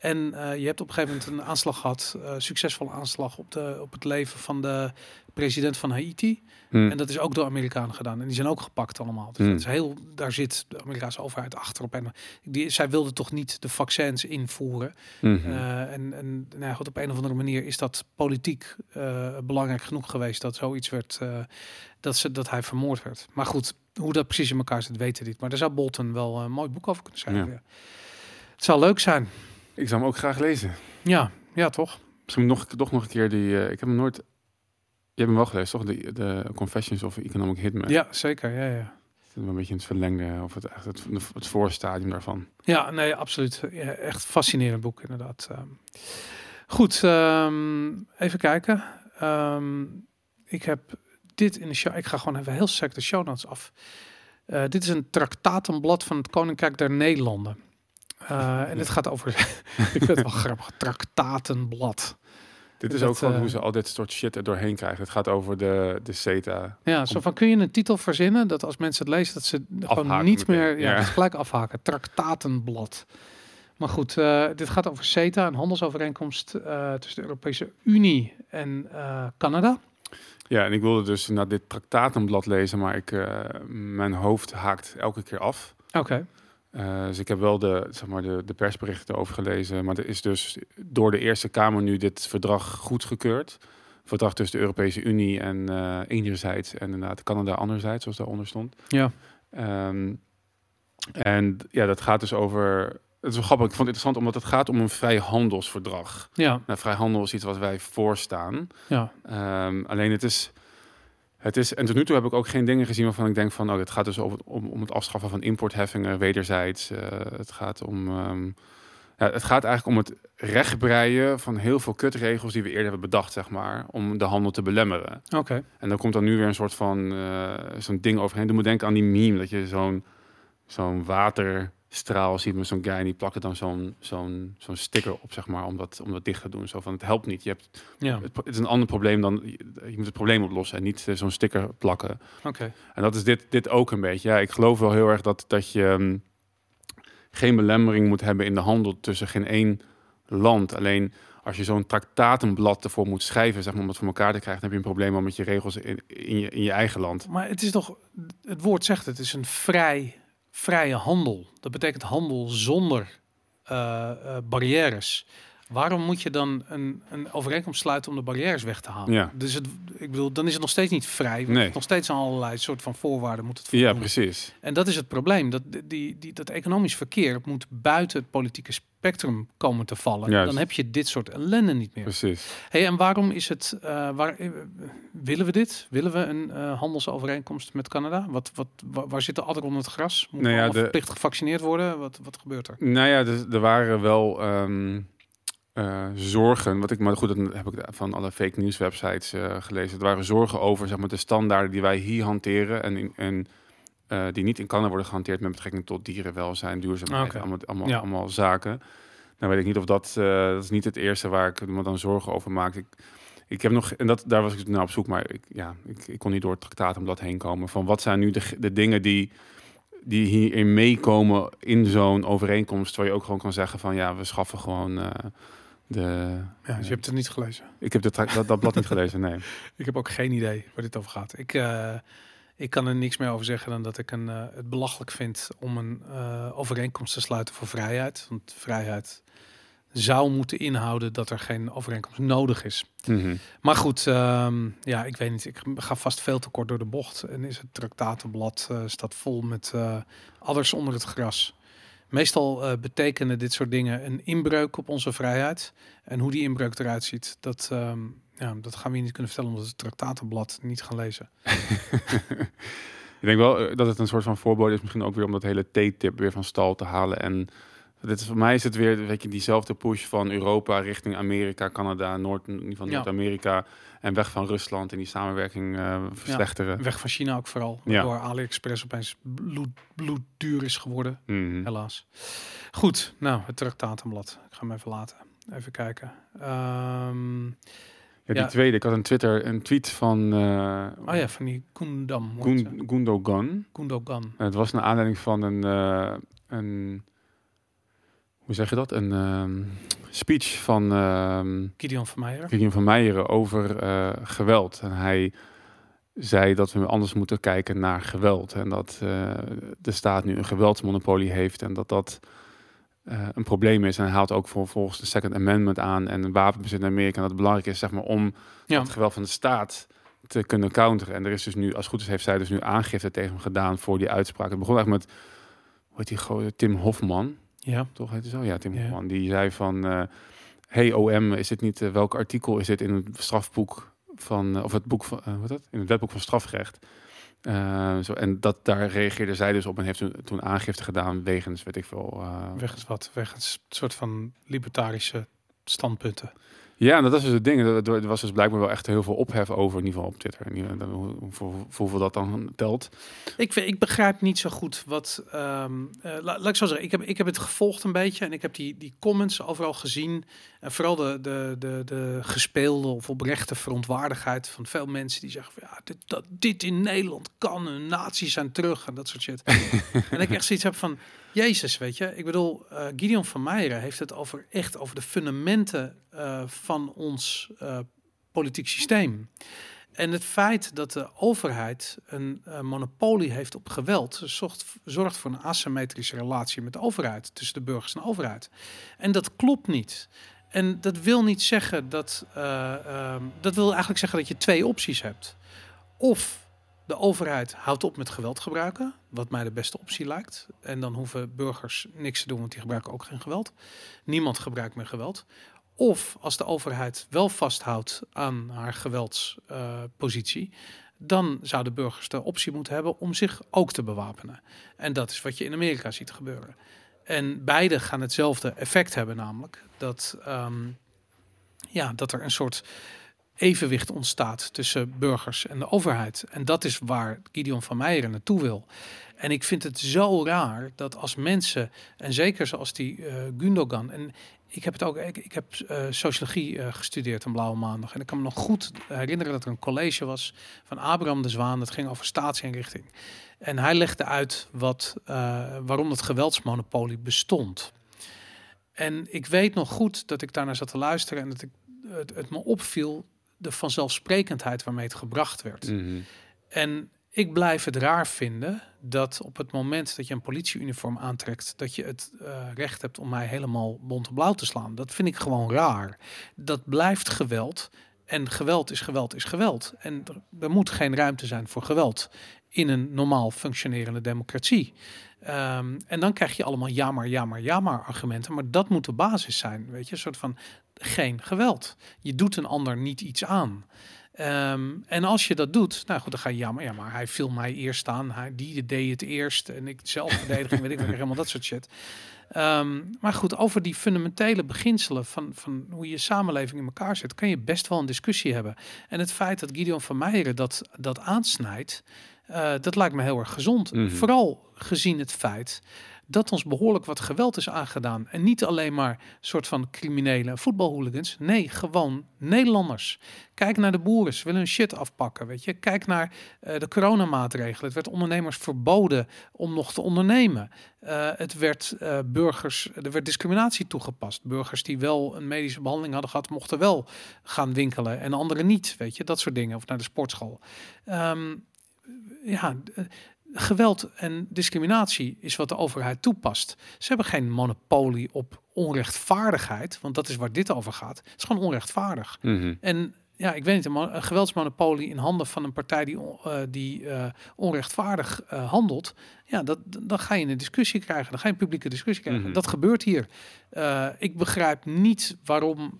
En je hebt op een gegeven moment een aanslag gehad, succesvolle aanslag op, de, op het leven van de president van Haiti. Hmm. En dat is ook door Amerikanen gedaan. En die zijn ook gepakt allemaal. Dus Hmm. dat is heel, daar zit de Amerikaanse overheid achterop. En die, zij wilde toch niet de vaccins invoeren. -hmm. Uh, en en nou ja, goed, op een of andere manier is dat politiek uh, belangrijk genoeg geweest dat zoiets werd, uh, dat, ze, dat hij vermoord werd. Maar goed, hoe dat precies in elkaar zit, weten niet. Maar daar zou Bolton wel een mooi boek over kunnen schrijven. Ja. Het zou leuk zijn. Ik zou hem ook graag lezen. Ja, ja toch? Misschien nog, toch nog een keer die... Ik heb hem nooit... Je hebt hem wel gelezen, toch? De, de Confessions of Economic Hitman. Ja, zeker. Ja, ja. Een beetje in het verlengde of het, echt het, het voorstadium daarvan. Ja, nee, absoluut. Ja, echt fascinerend boek, inderdaad. Um, goed, um, even kijken. Um, ik heb dit in de show. Ik ga gewoon even heel sec de show notes af. Uh, dit is een traktatenblad van het Koninkrijk der Nederlanden. Uh, en dit gaat over, ik vind het wel grappig, traktatenblad. Dit is dat, ook gewoon uh, hoe ze al dit soort shit er doorheen krijgen. Het gaat over de, de CETA. Ja, zo van kun je een titel verzinnen dat als mensen het lezen dat ze afhaken gewoon niet meteen. meer, ja, Ja. Gelijk afhaken. Traktatenblad. Maar goed, uh, dit gaat over CETA, een handelsovereenkomst uh, tussen de Europese Unie en uh, Canada. Ja, en ik wilde dus naar dit traktatenblad lezen, maar ik, mijn hoofd haakt elke keer af. Oké. Okay. Uh, dus ik heb wel de, zeg maar de, de persberichten over gelezen. Maar er is dus door de Eerste Kamer nu dit verdrag goedgekeurd. Verdrag tussen de Europese Unie en uh, enerzijds en inderdaad Canada anderzijds, zoals daaronder stond. Ja. Um, en ja, dat gaat dus over. Het is wel grappig. Ik vond het interessant omdat het gaat om een vrijhandelsverdrag. Ja. Nou, vrijhandel is iets wat wij voorstaan. Ja. Um, alleen het is. Het is, en tot nu toe heb ik ook geen dingen gezien waarvan ik denk van, oh, het gaat dus over, om, om het afschaffen van importheffingen wederzijds. Uh, het gaat om, um, ja, het gaat eigenlijk om het rechtbreien van heel veel kutregels die we eerder hebben bedacht, zeg maar, om de handel te belemmeren. Oké. Okay. En dan komt dan nu weer een soort van uh, zo'n ding overheen. Doe me denken aan die meme dat je zo'n zo'n waterstraal ziet met zo'n guy en die plakt er dan zo'n zo'n zo'n sticker op, zeg maar, om dat, om dat dicht te doen. Zo van, het helpt niet. Je hebt, ja. het, het is een ander probleem dan, je, moet het probleem oplossen en niet uh, zo'n sticker plakken. Oké. Okay. En dat is dit, dit ook een beetje. Ja, ik geloof wel heel erg dat, dat je um, geen belemmering moet hebben in de handel tussen geen één land. Alleen als je zo'n traktatenblad ervoor moet schrijven, zeg maar, om het voor elkaar te krijgen, dan heb je een probleem al met je regels in, in, je, in je eigen land. Maar het is toch, het woord zegt het, is een vrij vrije handel. Dat betekent handel zonder uh, uh, barrières. Waarom moet je dan een, een overeenkomst sluiten om de barrières weg te halen? Ja. Dus het, ik bedoel, dan is het nog steeds niet vrij. Nee. Nog steeds aan allerlei soort van voorwaarden moet het voldoen. Ja, precies. En dat is het probleem. Dat, die, die, dat economisch verkeer moet buiten het politieke spectrum komen te vallen. Juist. Dan heb je dit soort ellende niet meer. Precies. Hey, en waarom is het... Uh, waar, uh, willen we dit? Willen we een uh, handelsovereenkomst met Canada? Wat, wat, waar, waar zit er altijd onder het gras? Moet nou ja, de... verplicht gevaccineerd worden? Wat, wat gebeurt er? Nou ja, dus, er waren wel... Um... Uh, zorgen, wat ik maar goed, heb ik van alle fake news websites uh, gelezen. Er waren zorgen over zeg maar, de standaarden die wij hier hanteren en, in, en uh, die niet in Canada worden gehanteerd met betrekking tot dierenwelzijn, duurzaamheid, okay. allemaal, allemaal, ja. allemaal zaken. Nou weet ik niet of dat, dat is niet het eerste waar ik me dan zorgen over maak. Ik, ik heb nog, en dat, daar was ik naar op zoek, maar ik, ja, ik, ik kon niet door het traktatenblad heen komen. Van wat zijn nu de, de dingen die, die hierin meekomen in zo'n overeenkomst, waar je ook gewoon kan zeggen van ja, we schaffen gewoon De, Ja, dus je hebt het niet gelezen. Ik heb tra- dat, dat blad niet gelezen, nee. Ik heb ook geen idee waar dit over gaat. Ik, eh, ik kan er niks meer over zeggen dan dat ik een, eh, het belachelijk vind om een eh, overeenkomst te sluiten voor vrijheid. Want vrijheid zou moeten inhouden dat er geen overeenkomst nodig is. Mhm. Maar goed, ehm, ja, ik weet niet. Ik ga vast veel te kort door de bocht. En is het traktatenblad staat vol met adders onder het gras. Meestal eh, betekenen dit soort dingen een inbreuk op onze vrijheid. En hoe die inbreuk eruit ziet, dat, ehm, ja, dat gaan we je niet kunnen vertellen omdat we het traktatenblad niet gaan lezen. Ik denk wel eh, dat het een soort van voorbode is, misschien ook weer om dat hele T-tip weer van stal te halen. En dit is, voor mij is het weer, weet je, diezelfde push van Europa richting Amerika, Canada, Noord, Ja. Noord-Amerika en weg van Rusland en die samenwerking eh, verslechteren. Weg van China ook vooral. Ja. Door AliExpress opeens bloed, bloedduur is geworden, Mhm. helaas. Goed, nou, het traktatenblad. Ik ga hem even laten. Even kijken. Ehm, Ja, die Ja. tweede, ik had een Twitter, een tweet van oh ja, van die Gundam. Gun- Gundogan. Gundogan. En het was naar aanleiding van een, eh, een hoe zeg je dat? Een ehm, speech van ehm Gideon van Meijer. Gideon van Meijeren over eh, geweld. En hij zei dat we anders moeten kijken naar geweld. En dat eh, de staat nu een geweldsmonopolie heeft en dat dat eh, een probleem is. En hij haalt ook voor, volgens de Second Amendment aan en wapenbezit in Amerika. En dat het belangrijk is zeg maar, om Ja. het geweld van de staat te kunnen counteren. En er is dus nu, als het goed is, heeft zij dus nu aangifte tegen hem gedaan voor die uitspraak. Het begon eigenlijk met, hoe heet die? Tim Hofman, Ja. toch heet hij zo? Ja, Tim Ja. Die zei van, eh, hey OM, is dit niet, eh, welk artikel is dit in het strafboek van, eh, of het boek van, wat is dat? In het wetboek van strafrecht. Zo, en dat, daar reageerde zij dus op en heeft toen, toen aangifte gedaan wegens, weet ik veel. Wegens wat? Wegens een soort van libertarische standpunten. Ja, en dat was dus het ding. Er, was dus blijkbaar wel echt heel veel ophef over, in ieder geval op Twitter. Hoe, hoe- hoeveel dat dan telt. Ik, ik begrijp niet zo goed wat. ehm, eh, la- laat ik zo zeggen, ik heb, ik heb het gevolgd een beetje en ik heb die, die comments overal gezien. En vooral de, de, de, de gespeelde of oprechte verontwaardigheid van veel mensen die zeggen: van, ja, dit, dat, dit in Nederland kan, nazi's zijn terug en dat soort shit. en ik echt zoiets heb van: Jezus, weet je, ik bedoel, eh Gideon van Meijeren heeft het over echt over de fundamenten eh, van ons eh, politiek systeem. En het feit dat de overheid een monopolie heeft op geweld, zorgt, zorgt voor een asymmetrische relatie met de overheid, tussen de burgers en de overheid. En dat klopt niet. En dat wil niet zeggen dat. eh, ehm, dat wil eigenlijk zeggen dat je twee opties hebt. Of de overheid houdt op met geweld gebruiken, wat mij de beste optie lijkt. En dan hoeven burgers niks te doen, want die gebruiken ook geen geweld. Niemand gebruikt meer geweld. Of als de overheid wel vasthoudt aan haar geweldspositie, dan zouden burgers de optie moeten hebben om zich ook te bewapenen. En dat is wat je in Amerika ziet gebeuren. En beide gaan hetzelfde effect hebben, namelijk dat, ehm, ja, dat er een soort evenwicht ontstaat tussen burgers en de overheid. En dat is waar Gideon van Meijeren naartoe wil. En ik vind het zo raar dat als mensen, en zeker zoals die eh, Gundogan, en ik heb het ook, ik, heb eh, sociologie eh, gestudeerd een blauwe maandag. En ik kan me nog goed herinneren dat er een college was van Abraham de Zwaan. Dat ging over staatsinrichting. En hij legde uit wat, waarom dat geweldsmonopolie bestond. En ik weet nog goed dat ik daarnaar zat te luisteren en dat ik, het, het me opviel de vanzelfsprekendheid waarmee het gebracht werd. Mhm. En ik blijf het raar vinden dat op het moment dat je een politieuniform aantrekt, dat je het eh, recht hebt om mij helemaal blauw te slaan. Dat vind ik gewoon raar. Dat blijft geweld. En geweld is geweld is geweld. En er, er moet geen ruimte zijn voor geweld in een normaal functionerende democratie. Ehm, en dan krijg je allemaal ja maar, ja maar, ja maar argumenten. Maar dat moet de basis zijn, weet je. Een soort van geen geweld. Je doet een ander niet iets aan. Ehm, en als je dat doet, nou goed, dan ga je ja, maar, ja, maar hij viel mij eerst aan. Hij, die deed het eerst en ik zelfverdediging, weet ik wat, helemaal dat soort shit. Ehm, maar goed, over die fundamentele beginselen van, van hoe je samenleving in elkaar zit, kan je best wel een discussie hebben. En het feit dat Gideon van Meijeren dat, dat aansnijdt, eh, dat lijkt me heel erg gezond. Mhm. Vooral gezien het feit dat ons behoorlijk wat geweld is aangedaan. En niet alleen maar soort van criminele voetbalhooligans. Nee, gewoon Nederlanders. Kijk naar de boeren, ze willen hun shit afpakken, weet je. Kijk naar uh, de coronamaatregelen. Het werd ondernemers verboden om nog te ondernemen. Uh, het werd uh, burgers, er werd discriminatie toegepast. Burgers die wel een medische behandeling hadden gehad, mochten wel gaan winkelen en anderen niet, weet je. Dat soort dingen, of naar de sportschool. Um, ja, geweld en discriminatie is wat de overheid toepast. Ze hebben geen monopolie op onrechtvaardigheid, want dat is waar dit over gaat. Het is gewoon onrechtvaardig. Mhm. En ja, ik weet niet, een geweldsmonopolie in handen van een partij die, uh, die uh, onrechtvaardig uh, handelt, ja, dat, dan ga je een discussie krijgen, dan ga je een publieke discussie krijgen. Mhm. Dat gebeurt hier. ik begrijp niet waarom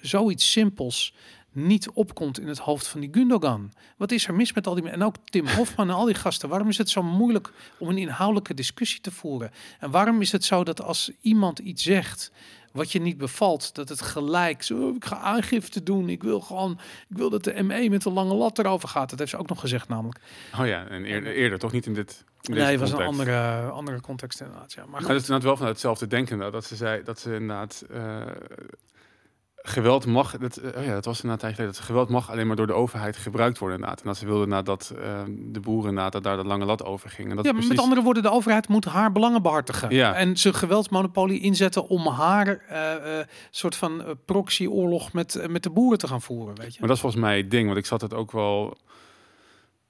zoiets simpels niet opkomt in het hoofd van die Gundogan. Wat is er mis met al die En ook Tim Hofman en al die gasten. Waarom is het zo moeilijk om een inhoudelijke discussie te voeren? En waarom is het zo dat als iemand iets zegt wat je niet bevalt, dat het gelijk zo, ik ga aangifte doen, ik wil gewoon, ik wil dat de ME met een lange lat erover gaat. Dat heeft ze ook nog gezegd namelijk. Oh ja, en eerder, eerder toch niet in dit. Nee, het was een andere, andere context inderdaad. Ja, maar, maar dat is inderdaad wel van hetzelfde denken. Dat ze zei dat ze inderdaad uh, geweld mag, dat, oh ja, dat was een tijd geleden, dat geweld mag alleen maar door de overheid gebruikt worden inderdaad. En dat ze wilden nadat uh, de boeren nadat daar de lange lat over gingen. Dat ja, maar met andere woorden, de overheid moet haar belangen behartigen. Ja. En zijn geweldsmonopolie inzetten om haar uh, soort van proxyoorlog met, met de boeren te gaan voeren, weet je. Maar dat is volgens mij het ding, want ik zat het ook wel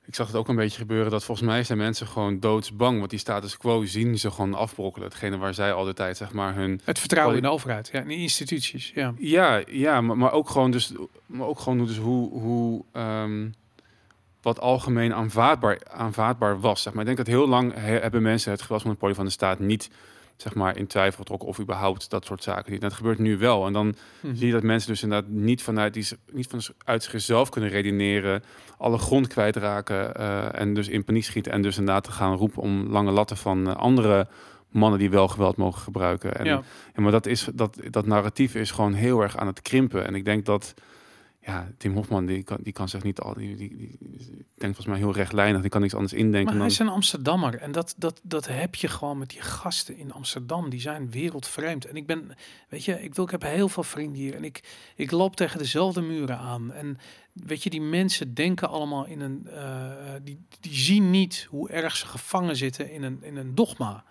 ik zag het ook een beetje gebeuren dat volgens mij zijn mensen gewoon doodsbang. Want die status quo zien ze gewoon afbrokkelen. Hetgene waar zij al de tijd zeg maar hun... Het vertrouwen in de overheid, ja, in de instituties, ja. Ja, ja maar, maar ook gewoon dus, maar ook gewoon dus hoe, hoe um, wat algemeen aanvaardbaar, aanvaardbaar was. Zeg maar. Ik denk dat heel lang he, hebben mensen het geweldsmonopolie van de staat niet zeg maar, in twijfel getrokken of überhaupt dat soort zaken niet. Dat gebeurt nu wel. En dan Mhm. zie je dat mensen dus inderdaad niet vanuit die, niet vanuit zichzelf kunnen redeneren, alle grond kwijtraken uh, en dus in paniek schieten en dus inderdaad te gaan roepen om lange latten van uh, andere mannen die wel geweld mogen gebruiken. En, Ja. en maar dat is dat dat narratief is gewoon heel erg aan het krimpen. En ik denk dat ja, Tim Hofman die kan, die kan zich niet al die, die, die, die denkt volgens mij heel rechtlijnig, die kan niks anders indenken. Maar hij is een Amsterdammer en dat, dat, dat heb je gewoon met die gasten in Amsterdam. Die zijn wereldvreemd. En ik ben, weet je, ik, wil, ik heb heel veel vrienden hier en ik, ik loop tegen dezelfde muren aan. En weet je, die mensen denken allemaal in een, uh, die, die zien niet hoe erg ze gevangen zitten in een, in een dogma.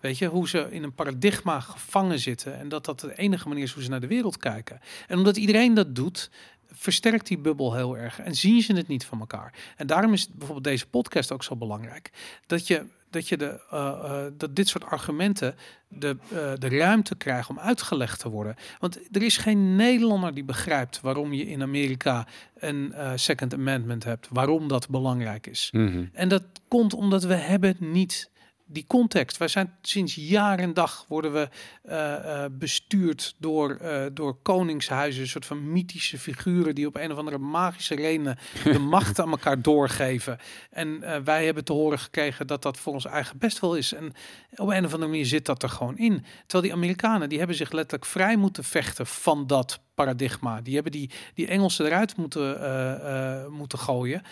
Weet je, hoe ze in een paradigma gevangen zitten en dat dat de enige manier is hoe ze naar de wereld kijken. En omdat iedereen dat doet, versterkt die bubbel heel erg en zien ze het niet van elkaar. En daarom is bijvoorbeeld deze podcast ook zo belangrijk. Dat je, dat, je de, uh, uh, dat dit soort argumenten de, uh, de ruimte krijgen om uitgelegd te worden. Want er is geen Nederlander die begrijpt waarom je in Amerika een Second Amendment hebt. Waarom dat belangrijk is. Mm -hmm. En dat komt omdat we hebben niet die context. Wij zijn sinds jaar en dag worden we uh, uh, bestuurd door, uh, door koningshuizen, een soort van mythische figuren die op een of andere magische reden de macht aan elkaar doorgeven. En wij hebben te horen gekregen dat dat voor ons eigen best wel is. En op een of andere manier zit dat er gewoon in. Terwijl die Amerikanen, die hebben zich letterlijk vrij moeten vechten van dat paradigma. Die hebben die, die Engelsen eruit moeten, moeten gooien.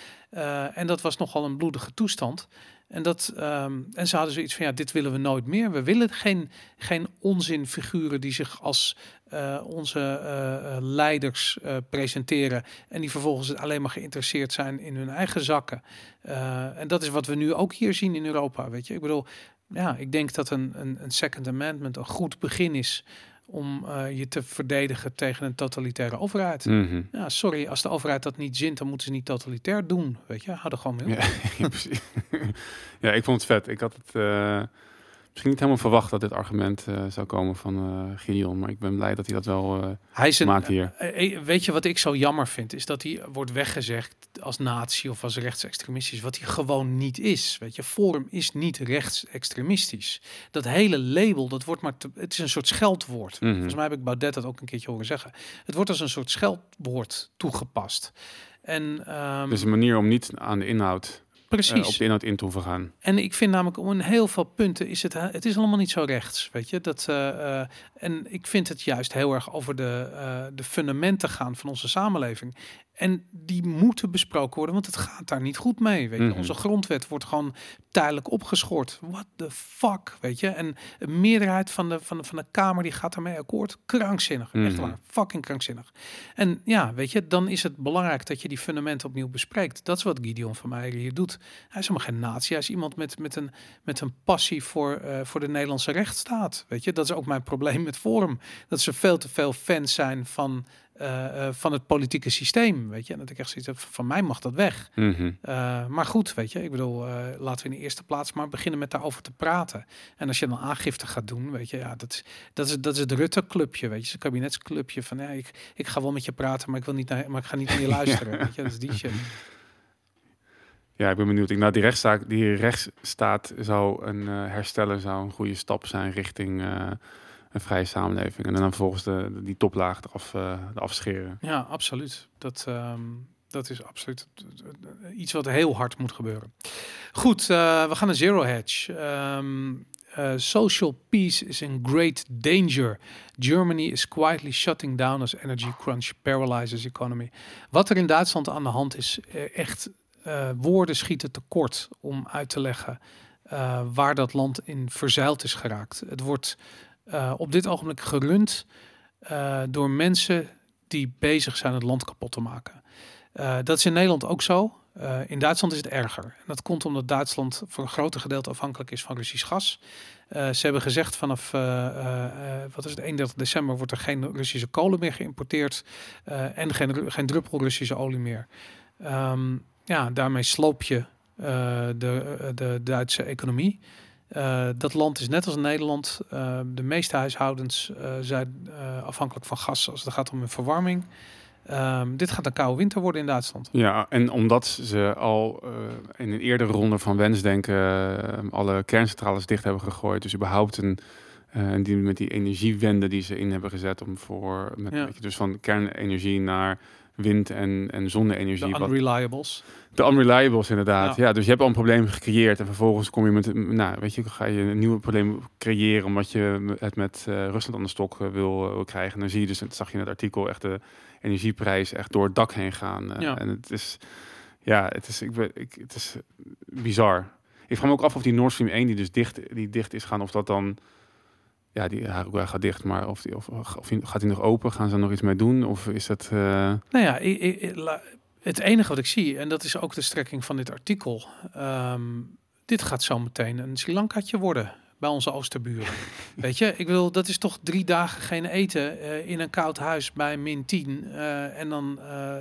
en dat was nogal een bloedige toestand. En, dat, um, en ze hadden zoiets van, ja, dit willen we nooit meer. We willen geen, geen onzinfiguren die zich als uh, onze uh, leiders uh, presenteren... en die vervolgens alleen maar geïnteresseerd zijn in hun eigen zakken. en dat is wat we nu ook hier zien in Europa, weet je. Ik bedoel, ja, ik denk dat een, een, een Second Amendment een goed begin is om uh, je te verdedigen tegen een totalitaire overheid. Mm -hmm. Ja, sorry, als de overheid dat niet zint, dan moeten ze niet totalitair doen. Weet je, er gewoon op. Ja, ja, precies. ja, ik vond het vet. Ik had het uh, misschien niet helemaal verwacht dat dit argument uh, zou komen van uh, Gideon, maar ik ben blij dat hij dat wel hij is een, maakt hier. weet je wat ik zo jammer vind, is dat hij wordt weggezegd als nazi of als rechtsextremistisch, wat hij gewoon niet is. Weet je, Forum is niet rechtsextremistisch. Dat hele label, dat wordt maar, te, het is een soort scheldwoord. Mhm. Volgens mij heb ik Baudet dat ook een keertje horen zeggen. Het wordt als een soort scheldwoord toegepast. En, um, dus een manier om niet aan de inhoud Precies. Uh, op de inhoud in te hoeven gaan. En ik vind namelijk om een heel veel punten is het, het is allemaal niet zo rechts, weet je. Dat, uh, uh, en ik vind het juist heel erg over de, de fundamenten gaan van onze samenleving. En die moeten besproken worden, want het gaat daar niet goed mee. Weet je? Mhm. Onze grondwet wordt gewoon tijdelijk opgeschort. What the fuck, weet je? En een meerderheid van de, van de, van de Kamer die gaat daarmee akkoord. Krankzinnig, echt Mhm. waar. Fucking krankzinnig. En ja, weet je, dan is het belangrijk dat je die fundamenten opnieuw bespreekt. Dat is wat Gideon van Meijer hier doet. Hij is helemaal geen nazi. Hij is iemand met, met, een, met een passie voor, eh, voor de Nederlandse rechtsstaat. Weet je, dat is ook mijn probleem met Forum. Dat ze veel te veel fans zijn van, eh, eh, van het politieke systeem. Weet je, en dat ik echt zoiets heb van, mij mag dat weg. Mhm. Eh, maar goed, weet je, ik bedoel, laten we in de eerste plaats maar beginnen met daarover te praten. En als je dan aangifte gaat doen, weet je, ja, dat is, dat is, dat is het Rutte-clubje, weet je, het kabinetsclubje van, ja, ik, ik ga wel met je praten, maar ik wil niet naar, maar ik ga niet naar je luisteren, weet je, dat is die shit. Ja, ik ben benieuwd. Ik, nou, die rechtsstaat, die rechtsstaat zou een herstellen, zou een goede stap zijn richting een vrije samenleving. En dan vervolgens de, die toplaag eraf, eh eraf scheren. Ja, absoluut. Dat, ehm, dat is absoluut eh, iets wat heel hard moet gebeuren. Goed, eh, we gaan naar Zero Hedge. Ehm, eh, social peace is in great danger. Germany is quietly shutting down as energy crunch paralyzes economy. Wat er in Duitsland aan de hand is, echt woorden schieten tekort om uit te leggen waar dat land in verzeild is geraakt. Het wordt eh, op dit ogenblik gerund eh, door mensen die bezig zijn het land kapot te maken. Eh, dat is in Nederland ook zo. In Duitsland is het erger. En dat komt omdat Duitsland voor een groot gedeelte afhankelijk is van Russisch gas. Ze hebben gezegd vanaf wat is het, 31 december wordt er geen Russische kolen meer geïmporteerd en geen, geen druppel Russische olie meer. Ehm, ja, daarmee sloop je de, de Duitse economie. Eh, dat land is net als Nederland. eh, de meeste huishoudens eh, zijn afhankelijk van gas als het gaat om hun verwarming. Ehm, dit gaat een koude winter worden in Duitsland. Ja, en omdat ze al in een eerdere ronde van wensdenken alle kerncentrales dicht hebben gegooid. Dus überhaupt een, die, met die energiewende die ze in hebben gezet om voor, met, Ja. weet je, dus van kernenergie naar wind- en, en De zonne-energie. wat- unreliables. De unreliables inderdaad. Ja. Ja. dus je hebt al een probleem gecreëerd en vervolgens kom je met, nou, weet je, ga je een nieuw probleem creëren omdat je het met eh, Rusland aan de stok eh, wil, eh, wil krijgen. En dan zie je dus, dat zag je in het artikel, echt de energieprijs echt door het dak heen gaan. eh, Ja. En het is, ja, het is, ik, ben- ik, het is bizar. Ik vraag me ook af of die Nord Stream 1 die dus dicht, die dicht is gaan, of dat dan, ja, die gaat dicht, maar of, die, of, of gaat die nog open? Gaan ze er nog iets mee doen? Of is het, eh, Nou ja, i- i- i- la- het enige wat ik zie, en dat is ook de strekking van dit artikel. ehm, dit gaat zo meteen een Sri Lankaatje worden bij onze oosterburen. Weet je, ik wil, dat is toch drie dagen geen eten eh, in een koud huis bij min 10. eh, en dan, eh,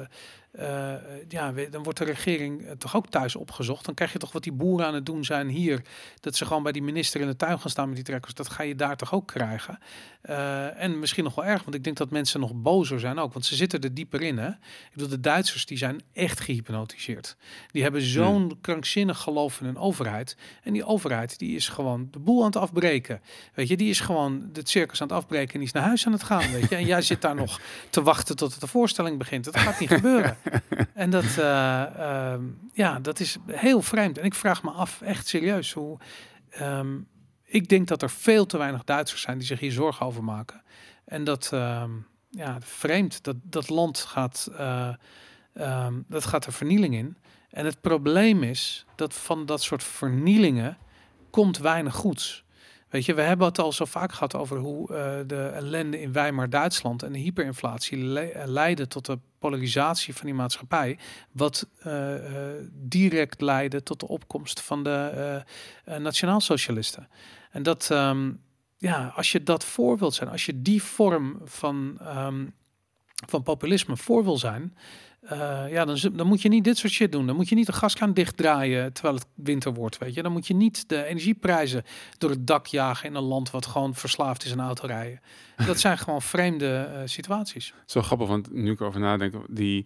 eh, ja, dan wordt de regering eh, toch ook thuis opgezocht. Dan krijg je toch wat die boeren aan het doen zijn hier. Dat ze gewoon bij die minister in de tuin gaan staan met die trekkers. Dat ga je daar toch ook krijgen. Eh, en misschien nog wel erg, want ik denk dat mensen nog bozer zijn ook. Want ze zitten er dieper in. Hè? Ik bedoel, de Duitsers die zijn echt gehypnotiseerd. Die hebben zo'n krankzinnig geloof in een overheid. En die overheid die is gewoon de boel aan het afbreken. Weet je, die is gewoon het circus aan het afbreken en die is naar huis aan het gaan. Weet je, en jij zit daar nog te wachten tot de voorstelling begint. Dat gaat niet gebeuren. En dat, eh, ehm, ja, dat is heel vreemd. En ik vraag me af, echt serieus, hoe. ehm, ik denk dat er veel te weinig Duitsers zijn die zich hier zorgen over maken. En dat, ehm, ja, vreemd, dat dat land gaat, eh, dat gaat er vernieling in. En het probleem is dat van dat soort vernielingen komt weinig goeds. Weet je, we hebben het al zo vaak gehad over hoe eh, de ellende in Weimar Duitsland en de hyperinflatie le- eh, leidde tot de polarisatie van die maatschappij, wat eh, direct leidde tot de opkomst van de nationaalsocialisten. En dat, ehm, ja, als je dat voor wilt zijn, als je die vorm van, ehm, van populisme voor wil zijn, eh, ja, dan, dan moet je niet dit soort shit doen. Dan moet je niet de gaskraan dichtdraaien terwijl het winter wordt, weet je. Dan moet je niet de energieprijzen door het dak jagen in een land wat gewoon verslaafd is aan autorijden. Dat zijn gewoon vreemde eh, situaties. Zo grappig, want nu ik erover nadenk, die,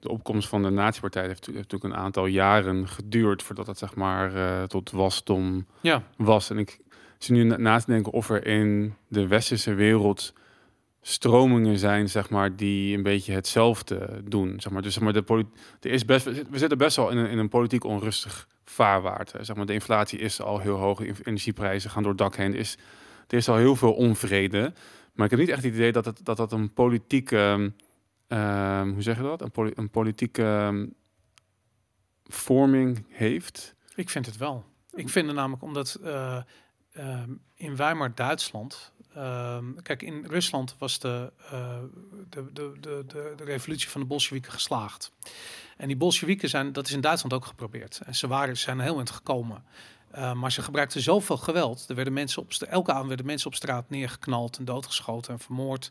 de opkomst van de nazi-partij heeft, heeft natuurlijk een aantal jaren geduurd voordat het zeg maar eh, tot wasdom Ja, was. En ik zit nu na- na te denken of er in de westerse wereld stromingen zijn, zeg maar, die een beetje hetzelfde doen. Zeg maar, dus zeg maar, de er is best, we zitten- best wel in een, in een politiek onrustig vaarwaard. hè. Zeg maar, de inflatie is al heel hoog, energieprijzen gaan door het dak heen. Er is, er is al heel veel onvrede. Maar ik heb niet echt het idee dat het, dat, dat een politieke ehm, hoe zeg je dat? Een, een politieke ehm, vorming heeft. Ik vind het wel. Ik vind het namelijk omdat eh, ehm, in Weimar Duitsland. Ehm, kijk, in Rusland was de, eh, de, de, de, de, de revolutie van de Bolsjewieken geslaagd. En die Bolsjewieken zijn, dat is in Duitsland ook geprobeerd. En ze waren, zijn heel eind gekomen. Eh, maar ze gebruikten zoveel geweld. Er werden mensen op elke avond werden mensen op straat neergeknald en doodgeschoten en vermoord.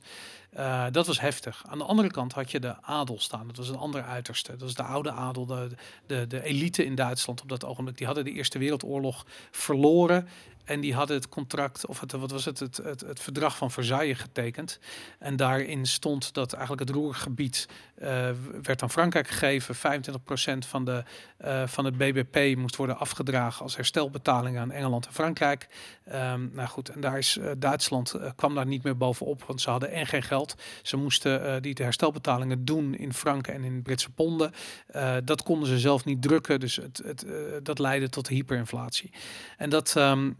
Eh, dat was heftig. Aan de andere kant had je de adel staan. Dat was een andere uiterste. Dat was de oude adel, de, de, de elite in Duitsland op dat ogenblik. Die hadden de Eerste Wereldoorlog verloren. En die hadden het contract, of het, wat was het, het, het, het verdrag van Versailles getekend. En daarin stond dat eigenlijk het roergebied eh, werd aan Frankrijk gegeven. 25% van, de, eh, van het BBP moest worden afgedragen als herstelbetaling aan Engeland en Frankrijk. Ehm, nou goed, en daar is eh, Duitsland kwam daar niet meer bovenop, want ze hadden en geen geld. Ze moesten die herstelbetalingen doen in franken en in Britse ponden. Dat konden ze zelf niet drukken, dus het, het, dat leidde tot hyperinflatie. En dat. ehm,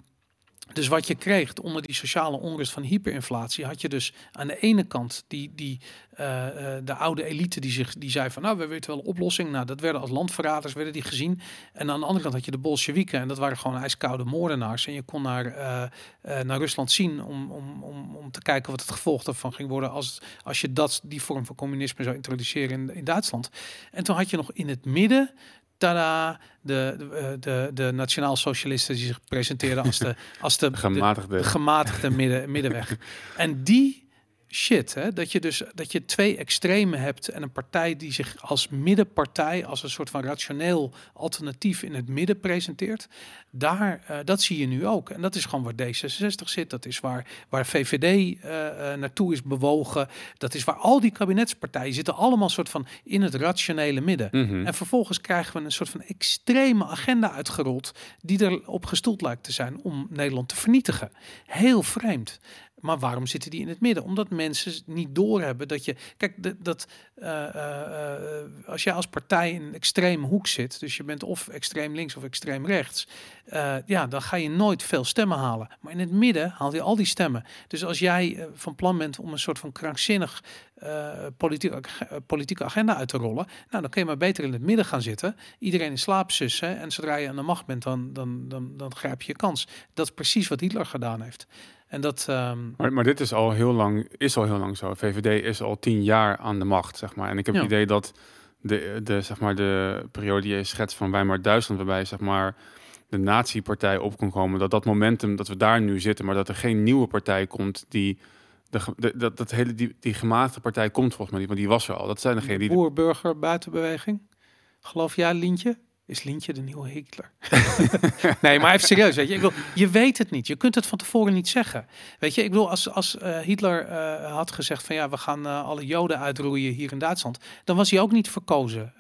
dus wat je kreeg onder die sociale onrust van hyperinflatie, had je dus aan de ene kant die, die, eh, eh, de oude elite die, zich, die zei van nou, we weten wel een oplossing. Nou, dat werden als landverraders, werden die gezien. En aan de andere kant had je de Bolsjewieken en dat waren gewoon ijskoude moordenaars. En je kon naar, eh, naar Rusland zien om, om, om, om te kijken wat het gevolg daarvan ging worden als, als je dat, die vorm van communisme zou introduceren in, in Duitsland. En toen had je nog in het midden Tada, de, de, eh, de, de nationaal-socialisten die zich presenteerden als de, als de, de, Gematigde. de gematigde midden, middenweg. En die shit, hè, dat je dus dat je twee extremen hebt en een partij die zich als middenpartij, als een soort van rationeel alternatief in het midden presenteert, daar, eh, dat zie je nu ook. En dat is gewoon waar D66 zit, dat is waar, waar VVD eh, eh, naartoe is bewogen, dat is waar al die kabinetspartijen zitten allemaal soort van in het rationele midden. Mhm. En vervolgens krijgen we een soort van extreme agenda uitgerold die erop gestoeld lijkt te zijn om Nederland te vernietigen. Heel vreemd. Maar waarom zitten die in het midden? Omdat mensen niet doorhebben dat je. Kijk, dat, eh, eh, eh, als jij als partij in een extreme hoek zit, dus je bent of extreem links of extreem rechts, ja, dan ga je nooit veel stemmen halen. Maar in het midden haal je al die stemmen. Dus als jij van plan bent om een soort van krankzinnig politieke, politieke agenda uit te rollen, nou, dan kun je maar beter in het midden gaan zitten. Iedereen in slaap sussen. En zodra je aan de macht bent, dan, dan, dan, dan grijp je je kans. Dat is precies wat Hitler gedaan heeft. En dat. ehm, Maar, maar dit is al heel lang, is al heel lang zo. VVD is al tien jaar aan de macht, zeg maar. En ik heb Ja. het idee dat de, de, zeg maar, de periode die je schetst van Weimar Duitsland, waarbij zeg maar de nazi-partij op kon komen, dat dat momentum dat we daar nu zitten, maar dat er geen nieuwe partij komt die de, de- dat, dat hele die, die gematigde partij komt volgens mij niet, want die was er al. Dat zijn degenen de die boer-burger buitenbeweging. Geloof jij, Lientje? Is Lientje de nieuwe Hitler? nee, maar even serieus. Weet je, ik bedoel, je weet het niet. Je kunt het van tevoren niet zeggen. Weet je, ik bedoel, als, als eh, Hitler eh, had gezegd van ja, we gaan eh, alle Joden uitroeien hier in Duitsland, dan was hij ook niet verkozen.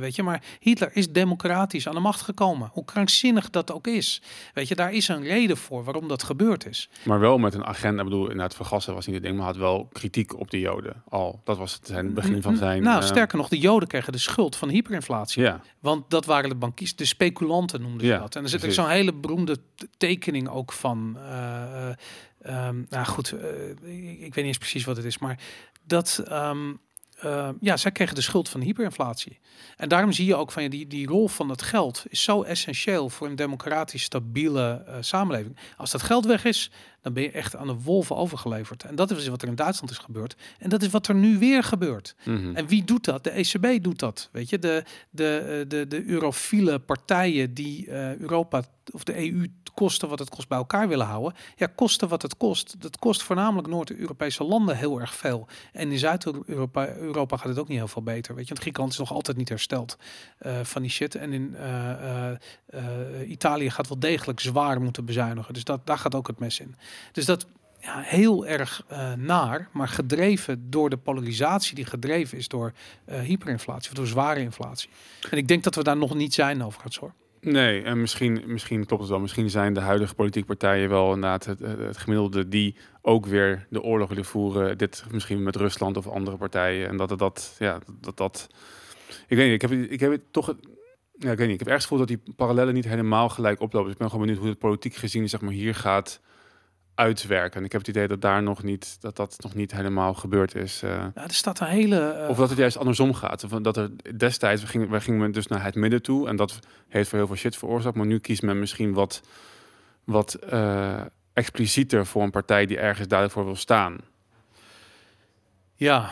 weet je, maar Hitler is democratisch aan de macht gekomen. Hoe krankzinnig dat ook is. Weet je, daar is een reden voor waarom dat gebeurd is. Maar wel met een agenda, ik bedoel, inderdaad, vergassen was niet het ding, maar had wel kritiek op de Joden al. Dat was het zijn begin van zijn... Nou, sterker nog, de Joden kregen de schuld van de hyperinflatie. Ja, Want dat waren de bankiers, de speculanten noemden ze Ja, dat. En er zit ook zo'n hele beroemde tekening ook van. eh, eh, ehm, nou goed, eh, ik, ik weet niet eens precies wat het is, maar dat. ehm, eh, ja, zij kregen de schuld van hyperinflatie. En daarom zie je ook van ja, die, die rol van het geld is zo essentieel voor een democratisch stabiele samenleving. Als dat geld weg is, dan ben je echt aan de wolven overgeleverd. En dat is wat er in Duitsland is gebeurd. En dat is wat er nu weer gebeurt. mhm. En wie doet dat? De ECB doet dat. Weet je, de, de, eh, de, de eurofiele partijen die eh, Europa of de EU kosten wat het kost bij elkaar willen houden. Ja, kosten wat het kost. Dat kost voornamelijk Noord-Europese landen heel erg veel. En in Zuid-Europa Europa gaat het ook niet heel veel beter. Weet je, want Griekenland is nog altijd niet hersteld eh, van die shit. En in Italië gaat wel degelijk zwaar moeten bezuinigen. Dus dat, daar gaat ook het mes in. Dus dat ja, heel erg eh, naar, maar gedreven door de polarisatie die gedreven is door eh, hyperinflatie of door zware inflatie. En ik denk dat we daar nog niet zijn overigens hoor. Nee, en misschien, misschien klopt het wel. Misschien zijn de huidige politieke partijen wel inderdaad het, het, gemiddelde die ook weer de oorlog willen voeren. Dit misschien met Rusland of andere partijen. En dat dat, ja, dat dat. Ik weet niet, ik heb, ik heb het toch. Ja, ik weet niet. Ik heb ergens gevoel dat die parallellen niet helemaal gelijk oplopen. Dus ik ben gewoon benieuwd hoe het politiek gezien zeg maar hier gaat uitwerken. En ik heb het idee dat daar nog niet, dat dat nog niet helemaal gebeurd is. eh. Ja, er staat een hele... eh, Of dat het juist andersom gaat. Of dat er destijds we gingen, we gingen dus naar het midden toe. En dat heeft voor heel veel shit veroorzaakt. Maar nu kiest men misschien wat, wat eh, explicieter voor een partij die ergens duidelijk voor wil staan. Ja,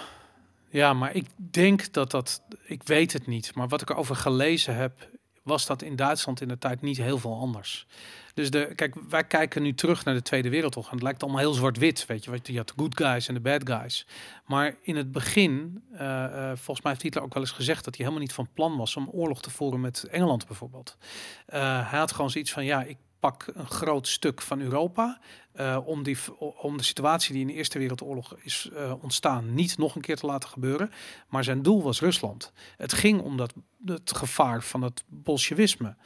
ja, maar ik denk dat dat, ik weet het niet, maar wat ik erover gelezen heb, was dat in Duitsland in de tijd niet heel veel anders. Dus de, kijk, wij kijken nu terug naar de Tweede Wereldoorlog en het lijkt allemaal heel zwart-wit, weet je, je had de good guys en de bad guys. Maar in het begin, eh, eh, volgens mij heeft Hitler ook wel eens gezegd dat hij helemaal niet van plan was om oorlog te voeren met Engeland bijvoorbeeld. Eh, hij had gewoon zoiets van, ja, ik pak een groot stuk van Europa om, die, om de situatie die in de Eerste Wereldoorlog is ontstaan niet nog een keer te laten gebeuren. Maar zijn doel was Rusland. Het ging om dat, het gevaar van het bolsjewisme.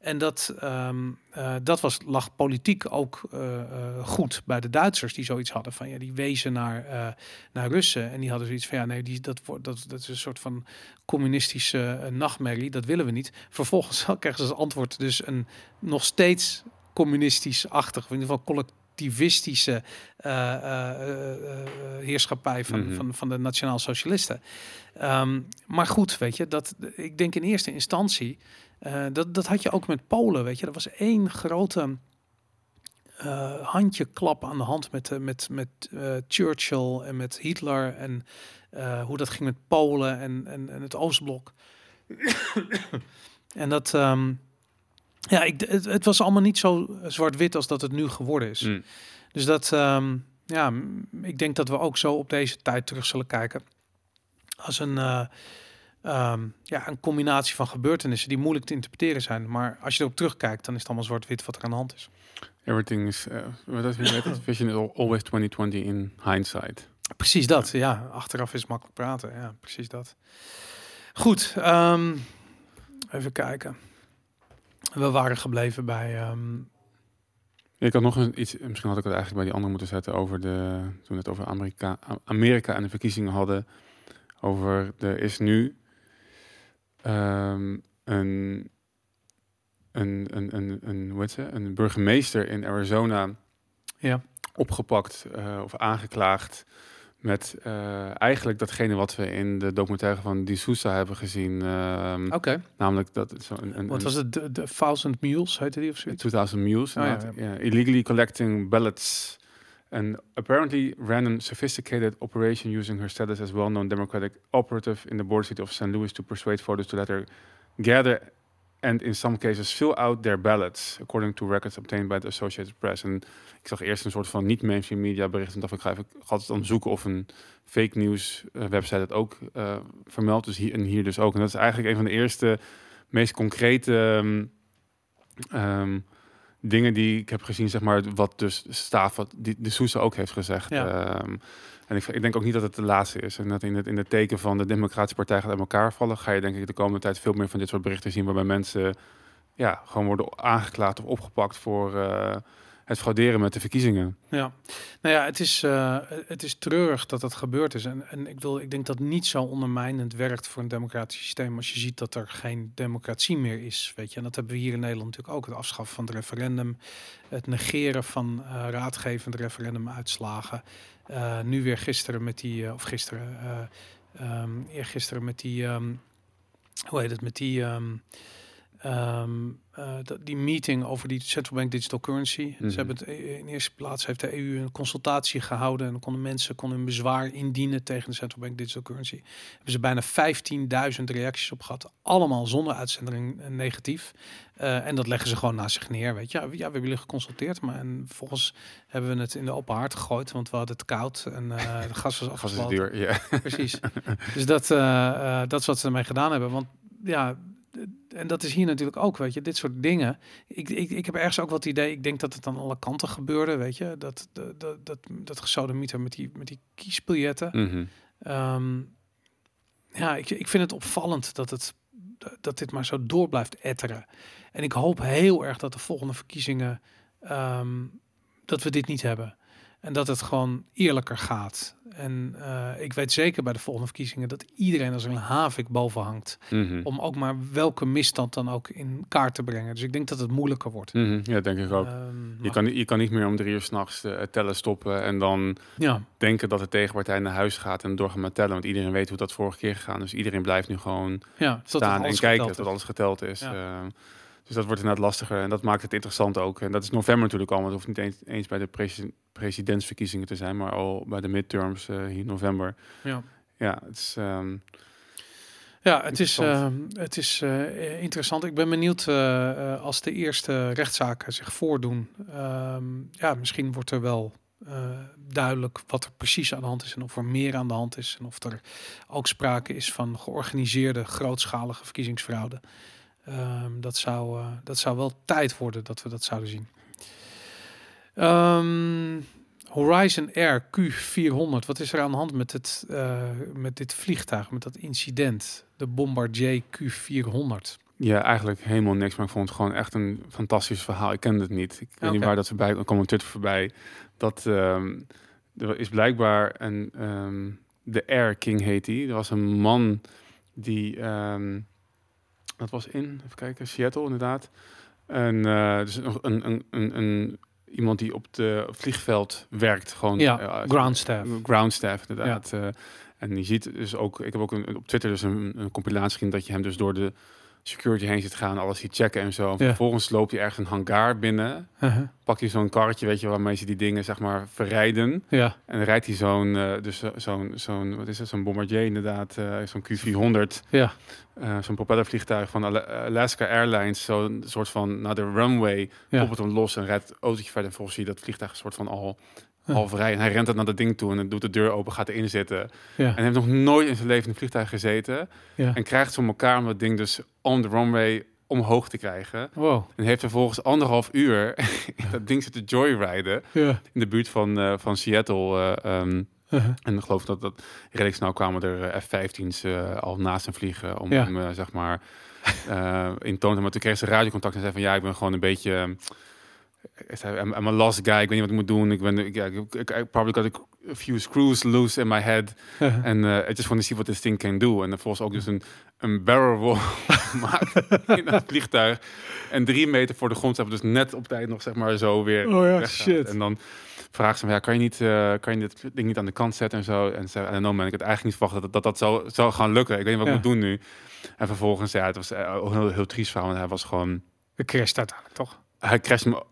En dat, ehm, eh, dat was, lag politiek ook eh, eh, goed bij de Duitsers die zoiets hadden van ja, die wezen naar, naar Russen en die hadden zoiets van ja, nee, die, dat, dat, dat is een soort van communistische nachtmerrie, dat willen we niet. Vervolgens krijgen ze als antwoord dus een nog steeds communistisch-achtig, of in ieder geval collectivistische heerschappij van, Mhm. van, van de nationaal socialisten. Ehm, maar goed, weet je, dat, ik denk in eerste instantie, eh, dat, dat had je ook met Polen, weet je. Er was één grote eh handjeklap aan de hand met, eh, met, met Churchill en met Hitler en hoe dat ging met Polen en, en, en het Oostblok. en dat, ehm, ja, ik, het, het was allemaal niet zo zwart-wit als dat het nu geworden is. Mm. Dus dat, ehm, ja, ik denk dat we ook zo op deze tijd terug zullen kijken. Als een, ehm, ja, een combinatie van gebeurtenissen die moeilijk te interpreteren zijn. Maar als je erop terugkijkt, dan is het allemaal zwart-wit wat er aan de hand is. Everything is, uh? Vision is al- always 2020 in hindsight. Precies dat, ja. Achteraf is makkelijk praten, ja, precies dat. Goed, ehm, even kijken. We waren gebleven bij... ehm, Ik had nog een, iets, misschien had ik het eigenlijk bij die andere moeten zetten over de, toen we het over Amerika, Amerika en de verkiezingen hadden. Over, er is nu ehm, een, een, een, een, een, hoe heet ze? een burgemeester in Arizona ja, opgepakt eh, of aangeklaagd met eh, eigenlijk datgene wat we in de documentaire van Di Souza hebben gezien. ehm, oké. Namelijk dat zo een, een, Wat was het? De, de Thousand Mules, heette die of zoiets? 2000 Mules, Oh. Ja, illegally collecting ballots. And apparently ran sophisticated operation using her status as well-known Democratic operative in the border city of St. Louis to persuade voters to let her gather and in some cases fill out their ballots, according to records obtained by the Associated Press. En ik zag eerst een soort van niet-mainstream media bericht en dacht ik ga even altijd onderzoeken of een fake news eh, website het ook eh, vermeldt. Dus hier en hier dus ook. En dat is eigenlijk een van de eerste, meest concrete ehm, ehm, dingen die ik heb gezien, zeg maar, wat dus staat, wat die, de Sousa ook heeft gezegd. Ja. Ehm, en ik, ik denk ook niet dat het de laatste is. En dat in het, in het teken van de Democratische Partij gaat uit elkaar vallen, ga je denk ik de komende tijd veel meer van dit soort berichten zien, waarbij mensen ja, gewoon worden aangeklaagd of opgepakt voor eh, het frauderen met de verkiezingen. Ja, nou ja, het is, eh, het is treurig dat dat gebeurd is. En, en ik, wil, ik denk dat niet zo ondermijnend werkt voor een democratisch systeem als je ziet dat er geen democratie meer is. Weet je, en dat hebben we hier in Nederland natuurlijk ook. Het afschaffen van het referendum, het negeren van eh raadgevende referendumuitslagen. Eh, nu weer gisteren met die, of gisteren, ehm, eergisteren met die, ehm, hoe heet het, met die. ehm, dat- die meeting over die central bank digital currency. Mhm. Ze hebben het eh, in eerste plaats heeft de EU een consultatie gehouden en dan konden mensen konden een bezwaar indienen tegen de central bank digital currency. Hebben ze bijna 15.000 reacties op gehad, allemaal zonder uitzending eh, negatief. Eh, en dat leggen ze gewoon naast zich neer, weet je. Ja, we- ja, we hebben jullie geconsulteerd, maar en vervolgens hebben we het in de open haard gegooid, want we hadden het koud en eh de gas was Gas is afgesloten. duur, ja. Precies. dus dat, dat is wat ze ermee gedaan hebben. Want ja, en dat is hier natuurlijk ook, weet je, dit soort dingen. Ik, ik, ik heb ergens ook wat idee, ik denk dat het aan alle kanten gebeurde, weet je. Dat, dat, dat, dat, dat gesodemieter met die, met die kiesbiljetten. Mhm. Ehm, ja, ik, ik vind het opvallend dat, het, dat dit maar zo door blijft etteren. En ik hoop heel erg dat de volgende verkiezingen, ehm, dat we dit niet hebben. En dat het gewoon eerlijker gaat. En eh, ik weet zeker bij de volgende verkiezingen dat iedereen als een havik boven hangt. Mhm. Om ook maar welke misstand dan ook in kaart te brengen. Dus ik denk dat het moeilijker wordt. Mhm. Ja, denk ik ook. Ehm, Je kan, niet- je kan niet meer om drie uur s'nachts uh, tellen stoppen en dan ja, denken dat de tegenpartij naar huis gaat en doorgaan met tellen. Want iedereen weet hoe dat vorige keer gegaan. Dus iedereen blijft nu gewoon ja, staan en kijken is. alles geteld is. Ja. Eh, dus dat wordt inderdaad lastiger en dat maakt het interessant ook. En dat is november natuurlijk al, want het hoeft niet eens, eens bij de presi- presidentsverkiezingen te zijn, maar al bij de midterms eh, hier in november. Ja. Ja, het is... ehm, Ja, het is, Interessant. ehm, het is eh, interessant. Ik ben benieuwd eh, als de eerste rechtszaken zich voordoen. Ehm, ja, misschien wordt er wel duidelijk wat er precies aan de hand is en of er meer aan de hand is. En of er ook sprake is van georganiseerde, grootschalige verkiezingsfraude. Ehm, dat, zou, eh, dat zou wel tijd worden dat we dat zouden zien. Ehm, Horizon Air Q400. Wat is er aan de hand met, het, eh, met dit vliegtuig, met dat incident? De Bombardier Q400. ja, eigenlijk helemaal niks, maar ik vond het gewoon echt een fantastisch verhaal. Ik kende het niet. Ik weet niet waar dat voorbij kwam, kwam een Twitter voorbij. Dat ehm, er is blijkbaar een... de Air King heet hij. Er was een man die... dat was in, even kijken, Seattle inderdaad. En eh, dus een, een, een, een, een- iemand die op het vliegveld werkt. Gewoon, Ja, eh, ground staff. Ground staff, inderdaad. Eh, en je ziet dus ook, ik heb ook een, op Twitter dus een, een compilatie gezien dat je hem dus door de security heen ziet gaan, alles ziet checken en zo. Ja. Vervolgens loopt hij ergens een hangar binnen, Uh-huh. pak je zo'n karretje, weet je, waarmee ze die dingen zeg maar verrijden. Ja, En dan rijdt hij zo'n, eh, dus zo'n, zo'n, wat is het, zo'n Bombardier inderdaad, eh, zo'n Q400, ja, eh, zo'n propellervliegtuig van Ala- Alaska Airlines, zo'n soort van naar de runway, ja. koppelt hem los en rijdt het autootje verder. En volgens zie je dat vliegtuig een soort van al. Half. En hij rent het naar dat ding toe en dan doet de deur open, gaat erin zitten. ja, En hij heeft nog nooit in zijn leven in een vliegtuig gezeten. ja. En krijgt zo elkaar om dat ding dus on the runway omhoog te krijgen. Wow. En heeft vervolgens anderhalf uur dat ding zitten joyriden Ja. in de buurt van, eh, van Seattle. eh, ehm, Uh-huh. en ik geloof dat, dat redelijk snel kwamen er eh, F-15's eh, al naast hem vliegen om hem, zeg maar, in toon te Maar toen kreeg ze radiocontact en zei van ja, ik ben gewoon een beetje... ik zei, I'm, I'm a lost guy, ik weet niet wat ik moet doen. Ik ben, ik, I probably got a few screws loose in my head. En eh I just want to see what this thing can do. En dan volgens ook dus een, een barrel roll gemaakt in dat vliegtuig. En drie meter voor de grond hebben dus net op tijd nog zeg maar zo weer Oh ja, shit. En dan vraagt ze me, ja, kan je niet, eh, kan je dit ding niet aan de kant zetten en zo. En ze, en dan ben ik het eigenlijk niet verwacht dat dat, dat zou, zou gaan lukken. Ik weet niet wat ik Ja. moet doen nu. En vervolgens, ja, het was eh, een heel, heel triest verhaal. Want hij was gewoon, De crasht uiteindelijk, toch? hij crasht me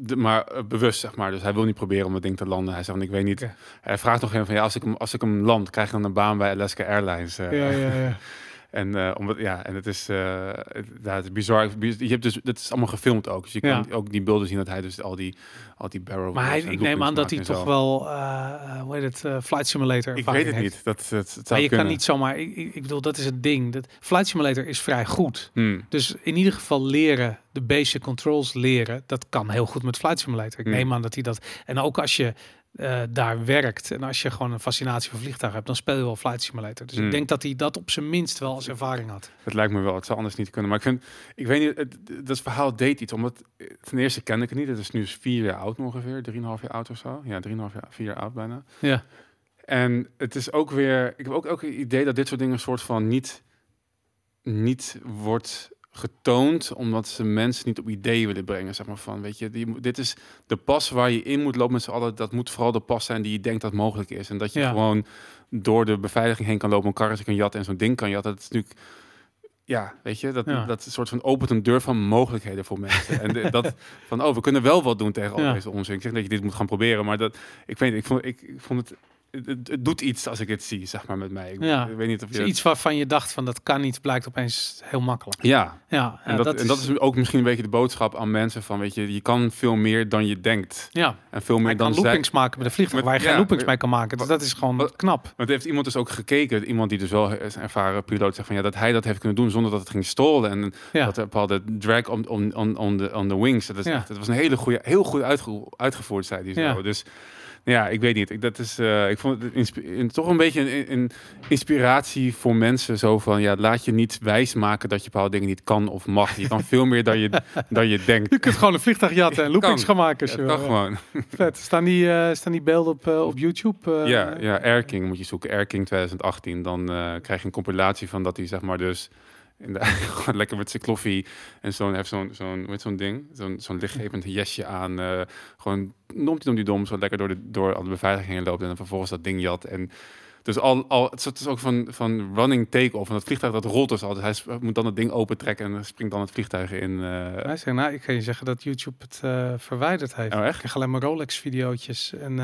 de- maar eh, bewust, zeg maar. Dus hij wil niet proberen om het ding te landen. Hij zegt, van, ik weet niet. Hij vraagt nog even van, ja, als ik hem, als ik hem land, krijg ik dan een baan bij Alaska Airlines. eh. Ja, ja, ja. En uh, omdat, ja, en het is, uh, het, ja, het is bizar. Je hebt dus, het is allemaal gefilmd ook. Dus je Ja. kan ook die beelden zien dat hij dus al die, al die barrel. Maar hij, ik neem aan dat hij toch wel, eh, hoe heet het, Flight Simulator Ik weet het heeft. niet. Dat, dat, het zou Maar je kunnen. kan niet zomaar, ik, ik ik bedoel, dat is het ding. Dat, Flight Simulator is vrij goed. Hmm. Dus in ieder geval leren, de basic controls leren, dat kan heel goed met Flight Simulator. Ik Hmm. neem aan dat hij dat. En ook als je eh, daar werkt en als je gewoon een fascinatie voor vliegtuigen hebt, dan speel je wel Flight Simulator. Dus Hmm. ik denk dat hij dat op zijn minst wel als ervaring had. Het lijkt me wel. Het zou anders niet kunnen. Maar ik vind, ik weet niet, het, dat verhaal deed iets. Omdat, eh, ten eerste ken ik het niet. Het is nu vier jaar oud ongeveer. Drieënhalf jaar oud of zo. Ja, drieënhalf jaar, vier jaar oud bijna. Ja, En het is ook weer, ik heb ook, ook het idee dat dit soort dingen een soort van niet, niet wordt getoond, omdat ze mensen niet op ideeën willen brengen. Zeg maar van, weet je, die, dit is de pas waar je in moet lopen met z'n allen. Dat moet vooral de pas zijn die je denkt dat mogelijk is. En dat je Ja. gewoon door de beveiliging heen kan lopen, een karretje kan jatten en zo'n ding kan jatten. Dat is natuurlijk, ja, weet je, dat, Ja. dat soort van opent een deur van mogelijkheden voor mensen. en de- dat van, oh, we kunnen wel wat doen tegen al Ja. deze onzin. Ik zeg dat je dit moet gaan proberen, maar dat, ik weet, ik vond, ik, ik vond het het, doet iets als ik het zie, zeg maar, met mij. Ik, Ja. ik weet niet of dus je... iets waarvan je dacht van dat kan niet, blijkt opeens heel makkelijk. Ja, Ja, en, dat, en dat is ook misschien een beetje de boodschap aan mensen van, weet je, je kan veel meer dan je denkt. ja. En veel meer je dan kan zij- loopings maken met een vliegtuig Met- waar je geen loopings eh, mee kan maken. Dus wat- dat is gewoon wat- knap. Want heeft iemand dus ook gekeken, iemand die dus wel is ervaren piloot zegt van ja, dat hij dat heeft kunnen doen zonder dat het ging stolen en Ja. dat bepaalde drag on, on, on, on, the, on the wings. Dat, is echt, was een hele goede, heel goed uitge, uitgevoerd, zei hij zo. Ja. Dus Ja, ik weet niet. Ik, dat is, eh, ik vond het in- toch een beetje een, een inspiratie voor mensen. Zo van, ja, laat je niet wijsmaken dat je bepaalde dingen niet kan of mag. Je kan veel meer dan je, dan je denkt. Je kunt gewoon een vliegtuig jatten en loopings gaan maken. Ja, dat gewoon. Vet. Staan die, eh, staan die beelden op, eh, op YouTube? ja, ja, Air King moet je zoeken. Air King 2018. Dan krijg je een compilatie van dat hij zeg maar dus... In de, gewoon lekker met zijn kloffie en zo'n heeft zo'n zo'n met zo'n ding, zo'n zo'n lichtgevend jesje aan, eh, gewoon noemt hij om die dom, zo lekker door de door al de beveiliging heen loopt en dan vervolgens dat ding jat en dus al, al het is ook van, van running take-off en dat vliegtuig dat rolt dus altijd. Hij moet dan het ding opentrekken en dan springt dan het vliegtuig in. eh, Hij nou, ik kan je zeggen dat YouTube het eh, verwijderd heeft. Oh, echt? Ik krijg alleen maar Rolex-videootjes en...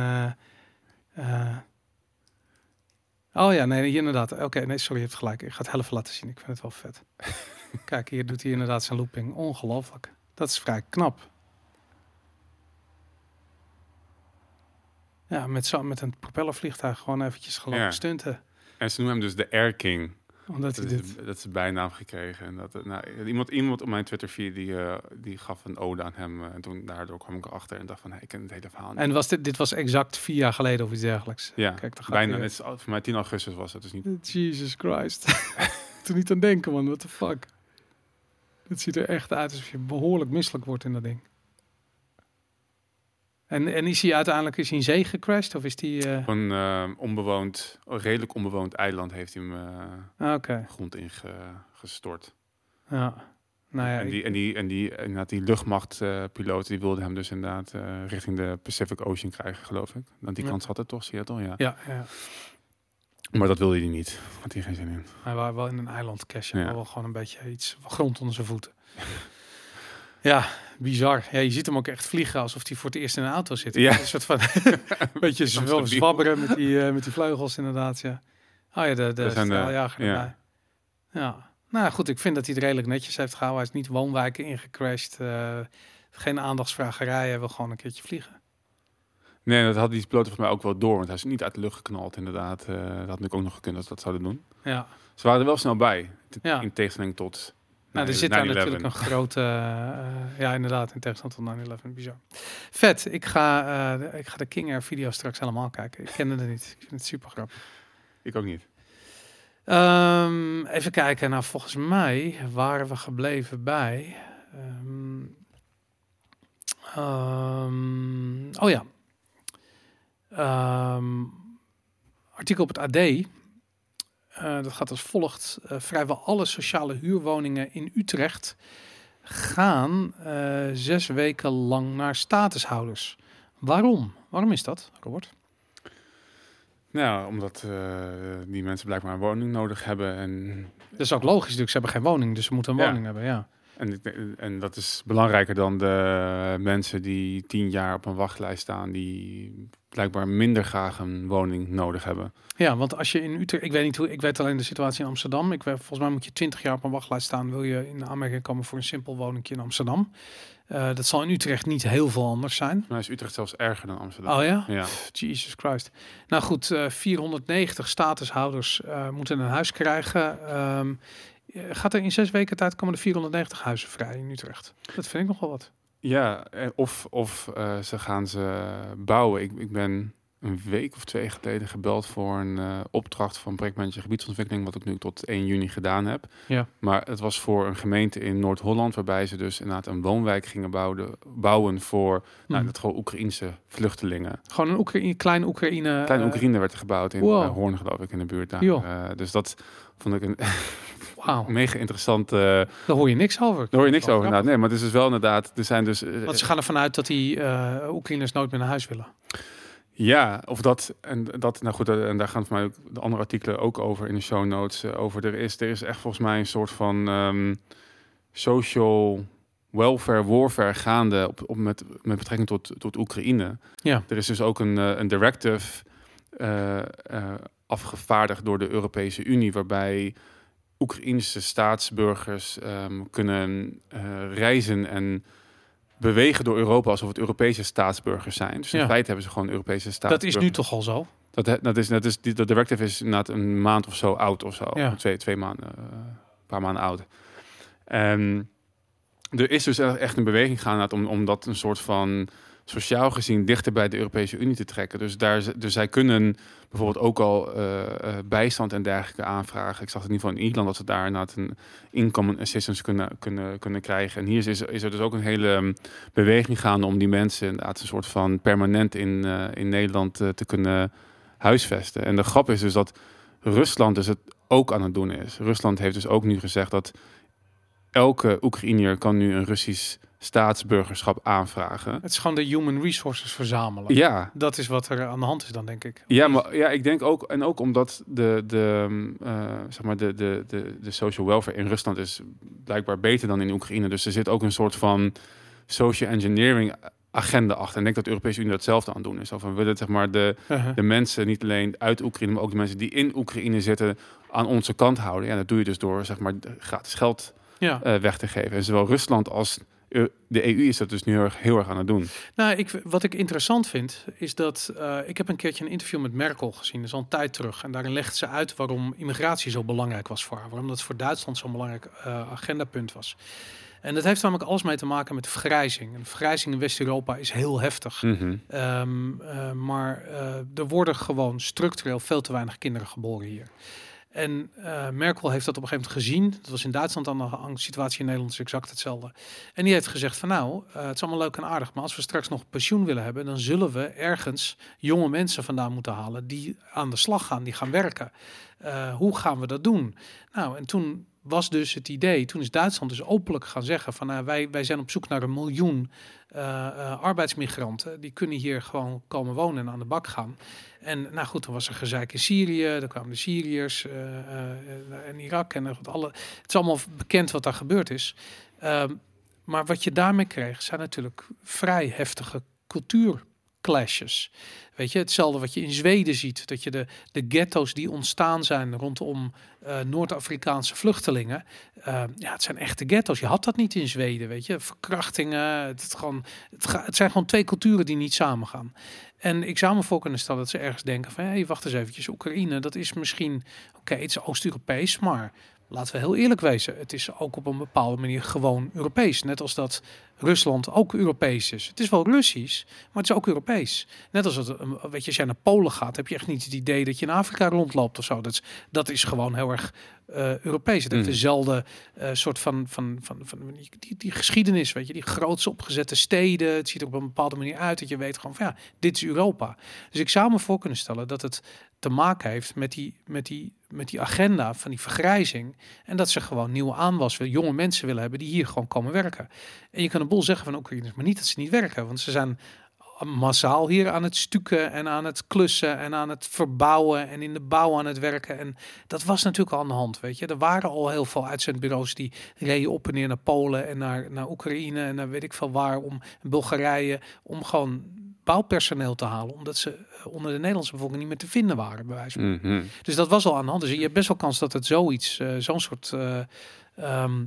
Oh ja, nee, inderdaad. Oké, nee, sorry, je hebt gelijk. Ik ga het even laten zien. Ik vind het wel vet. Kijk, hier doet hij inderdaad zijn looping. Ongelooflijk. Dat is vrij knap. Ja, met, zo, met een propellervliegtuig gewoon eventjes gelopen Ja. stunten. En ze noemen hem dus de Air King. Omdat Dat hij dit... dat is de bijnaam gekregen. En dat, eh, nou, iemand, iemand op mijn Twitter feed die, eh, die gaf een ode aan hem. eh, en toen daardoor kwam ik erachter en dacht van, hey, ik ken het hele verhaal niet. En was dit, dit was exact vier jaar geleden of iets dergelijks. ja, Kijk, dan bijna. Het is, voor mij 10 augustus was het dus niet. Jesus Christ. Toen niet aan denken, man. What the fuck. Het ziet er echt uit alsof je behoorlijk misselijk wordt in dat ding. En, en is hij uiteindelijk is hij in zee gecrashed? Of is hij... eh, Op een eh, onbewoond, redelijk onbewoond eiland heeft hij hem Oké, grond ingestort. ja. Nou ja, en ik- die, en die, en die, inderdaad, die luchtmachtpiloot die wilde hem dus inderdaad richting de Pacific Ocean krijgen, geloof ik. Want die Ja. kans had het toch, Seattle, ja. ja, ja. Maar dat wilde hij niet. Had hij geen zin in. Hij was wel in een eiland cashen. Ja. maar wel gewoon een beetje iets grond onder zijn voeten. ja, bizar. Ja, je ziet hem ook echt vliegen alsof hij voor het eerst in een auto zit. Ja. Een soort van... een beetje zwabberen met die, eh, met die vleugels inderdaad, ja. Oh ja, de, de straaljager ja. Ja. Nou goed, ik vind dat hij het redelijk netjes heeft gehouden. Hij is niet woonwijken ingecrashed. eh, geen aandachtsvragerij. Hij wil gewoon een keertje vliegen. Nee, dat had die piloot volgens mij ook wel door. Want hij is niet uit de lucht geknald, inderdaad. Eh, dat had natuurlijk ook nog gekund dat ze dat zouden doen. Ja. Ze waren er wel snel bij. Ja. In tegenstelling tot Nou, er 9/11. zit daar natuurlijk een grote... eh, ja, inderdaad, in tegenstelling tot 9-11. Bizar. Vet. Ik ga, eh, de, ik ga de King Air video straks helemaal kijken. Ik kende het niet. Ik vind het super grappig. Ik ook niet. Ehm, even kijken. Nou, volgens mij waren we gebleven bij... ehm, oh ja. Artikel op het AD. Eh, dat gaat als volgt. Eh, vrijwel alle sociale huurwoningen in Utrecht gaan eh, zes weken lang naar statushouders. Waarom? Waarom is dat, Robert? Nou, omdat die mensen blijkbaar een woning nodig hebben. En, Dat is ook logisch natuurlijk. Ze hebben geen woning, dus ze moeten een Ja. woning hebben. Ja. en, en dat is belangrijker dan de mensen die tien jaar op een wachtlijst staan. Die blijkbaar minder graag een woning nodig hebben. ja, want als je in Utrecht... Ik weet niet hoe... Ik weet alleen de situatie in Amsterdam. Ik weet, volgens mij moet je 20 jaar op een wachtlijst staan. Wil je in aanmerking komen voor een simpel woningje in Amsterdam. Eh, dat zal in Utrecht niet heel veel anders zijn. Maar is Utrecht zelfs erger dan Amsterdam. Oh ja? Ja. Jesus Christ. Nou goed, eh 490 statushouders eh, moeten een huis krijgen. Ehm, eh, gaat er in zes weken tijd komen er 490 huizen vrij in Utrecht? Dat vind ik nogal wat. Ja, of, of eh, ze gaan ze bouwen. Ik, ik ben een week of twee geleden gebeld voor een eh, opdracht van projectmanager gebiedsontwikkeling, wat ik nu tot 1 juni gedaan heb. Ja. Maar het was voor een gemeente in Noord-Holland, waarbij ze dus inderdaad een woonwijk gingen bouwen, bouwen voor nou, Mhm. dat gewoon Oekraïense vluchtelingen. Gewoon een Oekraïne, klein Oekraïne. Klein eh, Oekraïne werd er gebouwd in wow. Hoorn, geloof ik, in de buurt daar. Dus dat vond ik een Wauw, mega interessant. eh daar hoor je niks over. daar hoor je niks over. Nee, maar het is dus wel inderdaad. Er zijn dus. Want ze gaan ervan uit dat die eh Oekraïners nooit meer naar huis willen. Ja, of dat en dat, nou goed, en daar gaan voor mij ook de andere artikelen ook over in de show notes over. Er is, er is echt volgens mij een soort van ehm, social welfare warfare gaande op, op met, met betrekking tot, tot Oekraïne. Ja. Er is dus ook een, een directive afgevaardigd door de Europese Unie, waarbij Oekraïnse staatsburgers ehm, kunnen eh, reizen en bewegen door Europa alsof het Europese staatsburgers zijn. Dus in Ja. feite hebben ze gewoon Europese Dat staatsburgers. is nu toch al zo? Dat, dat is, dat is, die, dat directive is inderdaad een maand of zo oud of zo. Ja. Twee, twee maanden, eh, een paar maanden oud. En er is dus echt een beweging gaan om, om dat een soort van sociaal gezien dichter bij de Europese Unie te trekken. Dus, daar, dus zij kunnen bijvoorbeeld ook al eh, eh, bijstand en dergelijke aanvragen. Ik zag het in ieder geval in Ierland dat ze daar inderdaad een income assistance kunnen, kunnen, kunnen krijgen. En hier is, is er dus ook een hele um, beweging gaande om die mensen inderdaad een soort van permanent in, eh, in Nederland te kunnen huisvesten. En de grap is dus dat Rusland dus het ook aan het doen is. Rusland heeft dus ook nu gezegd dat elke Oekraïner kan nu een Russisch staatsburgerschap aanvragen. Het is gewoon de human resources verzamelen. Ja, Dat is wat er aan de hand is dan, denk ik. ja, maar ja, ik denk ook, en ook omdat de, de, eh, zeg maar de, de, de, de social welfare in Rusland is blijkbaar beter dan in Oekraïne. Dus er zit ook een soort van social engineering agenda achter. En ik denk dat de Europese Unie datzelfde aan het doen is. Of we willen zeg maar de, Uh-huh. de mensen niet alleen uit Oekraïne, maar ook de mensen die in Oekraïne zitten aan onze kant houden. Ja, dat doe je dus door zeg maar gratis geld Ja. eh, weg te geven. En zowel Rusland als de EU is dat dus nu heel erg, heel erg aan het doen. Nou, ik, wat ik interessant vind, is dat eh, ik heb een keertje een interview met Merkel gezien, dat is al een tijd terug. En daarin legt ze uit waarom immigratie zo belangrijk was voor haar. Waarom dat voor Duitsland zo'n belangrijk eh, agendapunt was. En dat heeft namelijk alles mee te maken met de vergrijzing. En de vergrijzing in West-Europa is heel heftig. Mhm. Ehm, eh, maar eh, er worden gewoon structureel veel te weinig kinderen geboren hier. En eh, Merkel heeft dat op een gegeven moment gezien. Dat was in Duitsland gang. De situatie in Nederland is exact hetzelfde. En die heeft gezegd van nou, eh, het is allemaal leuk en aardig. Maar als we straks nog pensioen willen hebben, dan zullen we ergens jonge mensen vandaan moeten halen die aan de slag gaan, die gaan werken. Eh, hoe gaan we dat doen? Nou, en toen was dus het idee, toen is Duitsland dus openlijk gaan zeggen van nou, wij, wij zijn op zoek naar een miljoen eh, eh, arbeidsmigranten. Die kunnen hier gewoon komen wonen en aan de bak gaan. En nou goed, dan was er gezeik in Syrië, dan kwamen de Syriërs eh, en Irak en wat alle. Het is allemaal bekend wat daar gebeurd is. Ehm, maar wat je daarmee kreeg, zijn natuurlijk vrij heftige cultuurclashes. Weet je, hetzelfde wat je in Zweden ziet, dat je de, de ghetto's die ontstaan zijn rondom eh, Noord-Afrikaanse vluchtelingen. eh, ja, het zijn echte ghetto's. Je had dat niet in Zweden, weet je. Verkrachtingen, het, het, gewoon, het, het zijn gewoon twee culturen die niet samengaan. En kunnen stellen dat ze ergens denken van... hé, hey, wacht eens eventjes, Oekraïne, dat is misschien... oké, het is Oost-Europees, maar laten we heel eerlijk wezen... het is ook op een bepaalde manier gewoon Europees. Net als dat Rusland ook Europees is. Het is wel Russisch, maar het is ook Europees. Net als dat, eh, weet je, als jij naar Polen gaat... heb je echt niet het idee dat je in Afrika rondloopt of zo. Dat is, dat is gewoon heel erg eh, Europees. Het heeft Mm. dezelfde eh, soort van, van, van, van die, die, die geschiedenis, weet je, die groots opgezette steden. Het ziet er op een bepaalde manier uit dat je weet gewoon van ja, dit is Europa. Dus ik zou me voor kunnen stellen dat het te maken heeft met die, met die, met die agenda van die vergrijzing. En dat ze gewoon nieuwe aanwas jonge mensen willen hebben die hier gewoon komen werken. En je kan een boel zeggen van Oekraïners, maar niet dat ze niet werken, want ze zijn massaal hier aan het stukken en aan het klussen en aan het verbouwen en in de bouw aan het werken. En dat was natuurlijk al aan de hand, weet je. Er waren al heel veel uitzendbureaus die reden op en neer naar Polen en naar, naar Oekraïne en naar weet ik veel waar, om Bulgarije, om gewoon bouwpersoneel te halen, omdat ze eh, onder de Nederlandse bevolking niet meer te vinden waren, bij wijze van. Mhm. Dus dat was al aan de hand. Dus je hebt best wel kans dat het zoiets, eh, zo'n soort eh, ehm,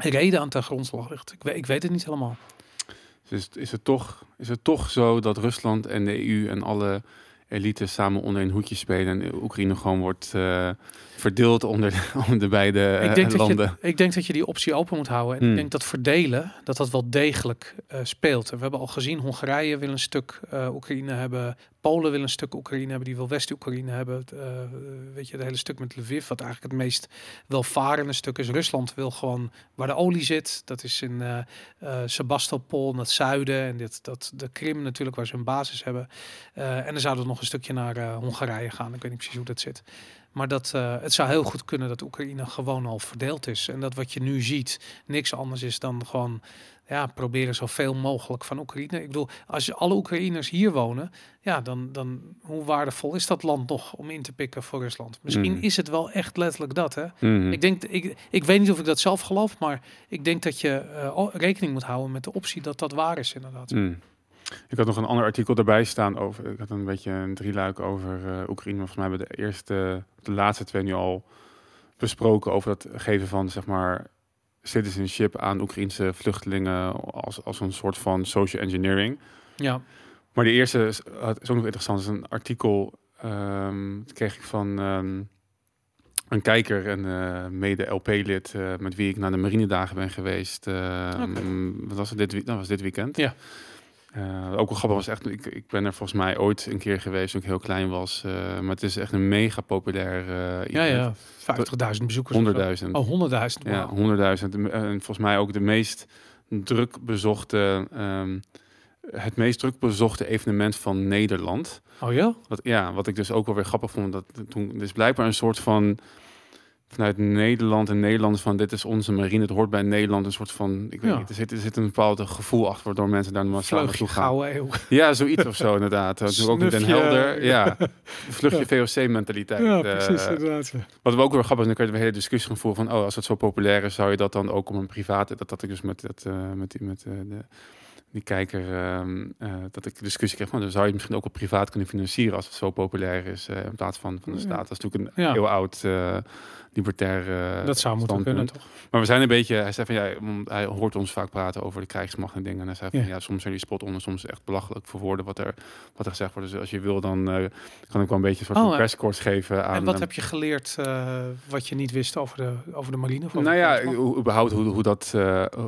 reden aan ten grondslag ligt. Ik, weet- ik weet het niet helemaal. Dus is het, toch, is het toch zo dat Rusland en de EU en alle elites samen onder een hoedje spelen en Oekraïne gewoon wordt eh, verdeeld onder de, onder de beide eh, ik, denk dat landen? je, ik denk dat je die optie open moet houden. En Hmm. ik denk dat verdelen, dat dat wel degelijk eh, speelt. En we hebben al gezien, Hongarije wil een stuk eh, Oekraïne hebben. Polen wil een stuk Oekraïne hebben. Die wil West-Oekraïne hebben. Eh, weet je, het hele stuk met Lviv, wat eigenlijk het meest welvarende stuk is. Rusland wil gewoon waar de olie zit. Dat is in eh eh, Sebastopol, naar het zuiden. En dit, dat, de Krim natuurlijk, waar ze een basis hebben. En dan zou er nog een stukje naar Hongarije gaan. Ik weet niet precies hoe dat zit. Maar dat, het zou heel goed kunnen dat Oekraïne gewoon al verdeeld is. En dat wat je nu ziet niks anders is dan gewoon ja, proberen zoveel mogelijk van Oekraïne. Ik bedoel, als je alle Oekraïners hier wonen, ja, dan, dan hoe waardevol is dat land nog om in te pikken voor Rusland? Misschien Mm. is het wel echt letterlijk dat, hè? Mhm. Ik, denk, ik, ik weet niet of ik dat zelf geloof, maar ik denk dat je o- rekening moet houden met de optie dat dat waar is, inderdaad. Mm. Ik had nog een ander artikel erbij staan over. Ik had een beetje een drieluik over eh, Oekraïne. Volgens mij hebben we de eerste, de laatste twee nu al besproken over het geven van zeg maar citizenship aan Oekraïnse vluchtelingen als, als een soort van social engineering. Ja, Maar de eerste is, ook nog interessant. is een artikel ehm, dat kreeg ik van ehm, een kijker en eh, mede LP-lid eh, met wie ik naar de marinedagen ben geweest. eh, Oké. Wat was het dit, dat was dit weekend. Ja. Eh, ook wel grappig was echt, ik, ik ben er volgens mij ooit een keer geweest toen ik heel klein was. eh, maar het is echt een mega populair uh, Ja, ja. 50.000 bezoekers. of zo. 100.000. Oh, 100.000. Ja, wauw. 100.000. En volgens mij ook de meest druk bezochte, ehm, het meest druk bezochte evenement van Nederland. Oh ja? Wat, ja, wat ik dus ook wel weer grappig vond, dat toen dus blijkbaar een soort van vanuit Nederland en Nederlanders van dit is onze marine, het hoort bij Nederland, een soort van, ik weet Ja. niet, er zit, er zit een bepaald gevoel achter waardoor mensen daar massaal naartoe gaan. eeuw. Ja, zoiets of zo inderdaad. Toen ook in Den Helder, ja, vluchtje Ja. VOC-mentaliteit. Ja, eh, precies. inderdaad. wat we ook weer grappig is, dan kun je de hele discussie gaan voeren van, oh, als het zo populair is, zou je dat dan ook om een private, dat dat ik dus met, dat, eh, met, die, met eh, de, die kijker, ehm, eh, dat ik de discussie kreeg van, dan zou je het misschien ook op privaat kunnen financieren als het zo populair is, in plaats van van de staat. Dat is natuurlijk een Ja. heel oud eh, Dat zou moeten kunnen, toch? Maar we zijn een beetje, hij zei van ja, hij hoort ons vaak praten over de krijgsmacht en dingen. En hij zei van Ja. ja, soms zijn die spot onder, soms echt belachelijk voor woorden wat er, wat er gezegd wordt. Dus als je wil, dan eh, kan ik wel een beetje een soort Oh, van eh, perscourse geven aan. En wat heb je geleerd wat je niet wist over de, over de marine? Over nou de ja, überhaupt hoe, hoe, dat,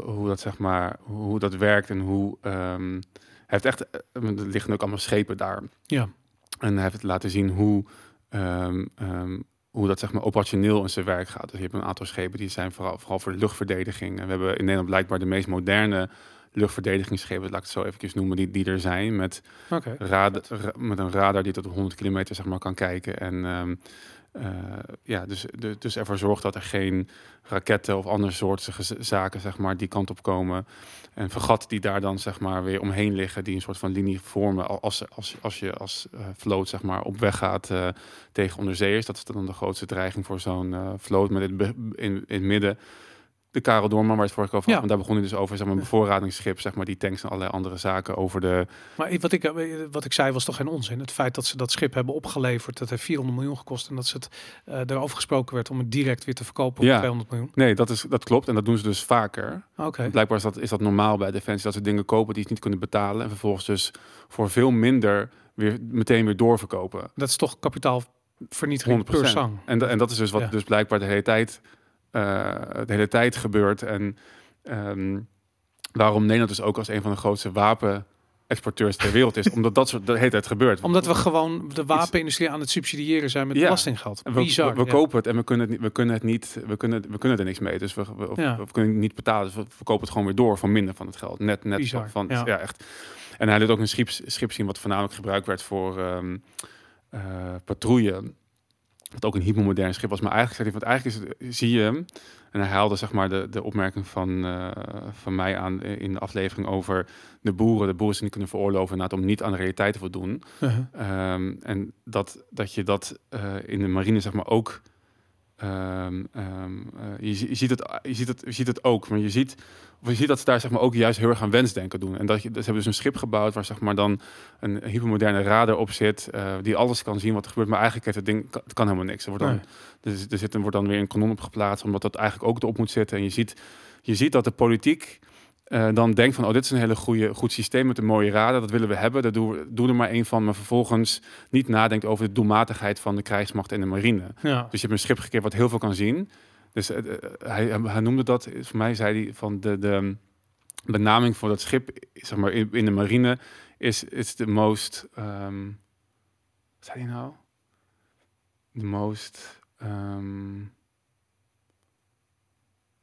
hoe dat zeg maar, hoe dat werkt en hoe. hij heeft echt, er liggen ook allemaal schepen daar. Ja. En hij heeft laten zien hoe, ehm, ehm, hoe dat zeg maar operationeel in zijn werk gaat. Dus je hebt een aantal schepen die zijn vooral, vooral voor de luchtverdediging. En we hebben in Nederland blijkbaar de meest moderne luchtverdedigingsschepen, laat ik het zo even noemen, die, die er zijn. Met, ra- met een radar die tot 100 kilometer zeg maar, kan kijken. En ehm, eh, ja, dus, de- dus ervoor zorgt dat er geen raketten of andere soorten gez- zaken zeg maar, die kant op komen. En vergat die daar dan zeg maar, weer omheen liggen, die een soort van linie vormen al- als, als, als je als eh, vloot zeg maar, op weg gaat eh, tegen onderzeeërs. Dat is dan de grootste dreiging voor zo'n eh, vloot met in, in het midden. De Karel Doorman, waar het vorige over Ja. want daar begon hij dus over zeg maar, een bevoorradingsschip, zeg maar, die tanks en allerlei andere zaken over de Maar wat ik, eh, wat ik zei was toch geen onzin. Het feit dat ze dat schip hebben opgeleverd, dat heeft 400 miljoen gekost. En dat ze het eh erover gesproken werd om het direct weer te verkopen voor Ja. 200 miljoen. Nee, dat, is, dat klopt. En dat doen ze dus vaker. Oké. Blijkbaar is dat, is dat normaal bij Defensie. Dat ze dingen kopen die ze niet kunnen betalen. En vervolgens dus voor veel minder weer meteen weer doorverkopen. Dat is toch kapitaalvernietiging 100%. per zang. En, da- en dat is dus wat Ja. dus blijkbaar de hele tijd, de hele tijd gebeurt. En ehm, waarom Nederland dus ook als een van de grootste wapenexporteurs ter wereld is. omdat dat soort de hele tijd gebeurt. Omdat we gewoon de wapenindustrie aan het subsidiëren zijn met Ja. belastinggeld. We, Bizar. we, we ja. kopen het en we kunnen het, niet- we kunnen het niet, we kunnen, we kunnen er niks mee. Dus we, we, Ja. we kunnen het niet betalen. Dus we verkopen het gewoon weer door voor minder van het geld. Net, net Bizar, van, ja. echt. En hij liet ook een schip, schip zien wat voornamelijk gebruikt werd voor ehm eh, patrouille. Wat ook een hypermodern schip was. Maar eigenlijk zei hij, want eigenlijk is het, zie je hem. En hij haalde zeg maar de, de opmerking van, eh, van mij aan in de aflevering over de boeren. De boeren die kunnen veroorloven inderdaad om niet aan de realiteit te voldoen. Ehm, en dat, dat je dat eh, in de marine zeg maar ook. Ehm, ehm, eh, je, zie- je, ziet het, je, ziet het, je ziet het ook, maar je ziet, je ziet dat ze daar zeg maar, ook juist heel erg aan wensdenken doen. En dat je, ze hebben dus een schip gebouwd waar zeg maar, dan een hypermoderne radar op zit, eh, die alles kan zien wat er gebeurt. Maar eigenlijk heeft het ding, het kan helemaal niks. Er wordt dan, Nee. er, er zit, er wordt dan weer een kanon op geplaatst, omdat dat eigenlijk ook erop moet zitten. En je ziet, je ziet dat de politiek eh, dan denkt van, oh, dit is een hele goede, goed systeem met een mooie radar, dat willen we hebben, daar doen we er maar één van, maar vervolgens niet nadenkt over de doelmatigheid van de krijgsmacht en de marine. Ja. Dus je hebt een schip gekeerd wat heel veel kan zien. Dus eh, eh, hij, hij noemde dat, voor mij zei hij van de, de benaming voor dat schip, zeg maar in, in de marine, is de most, ehm, wat zei hij nou? De most, ehm,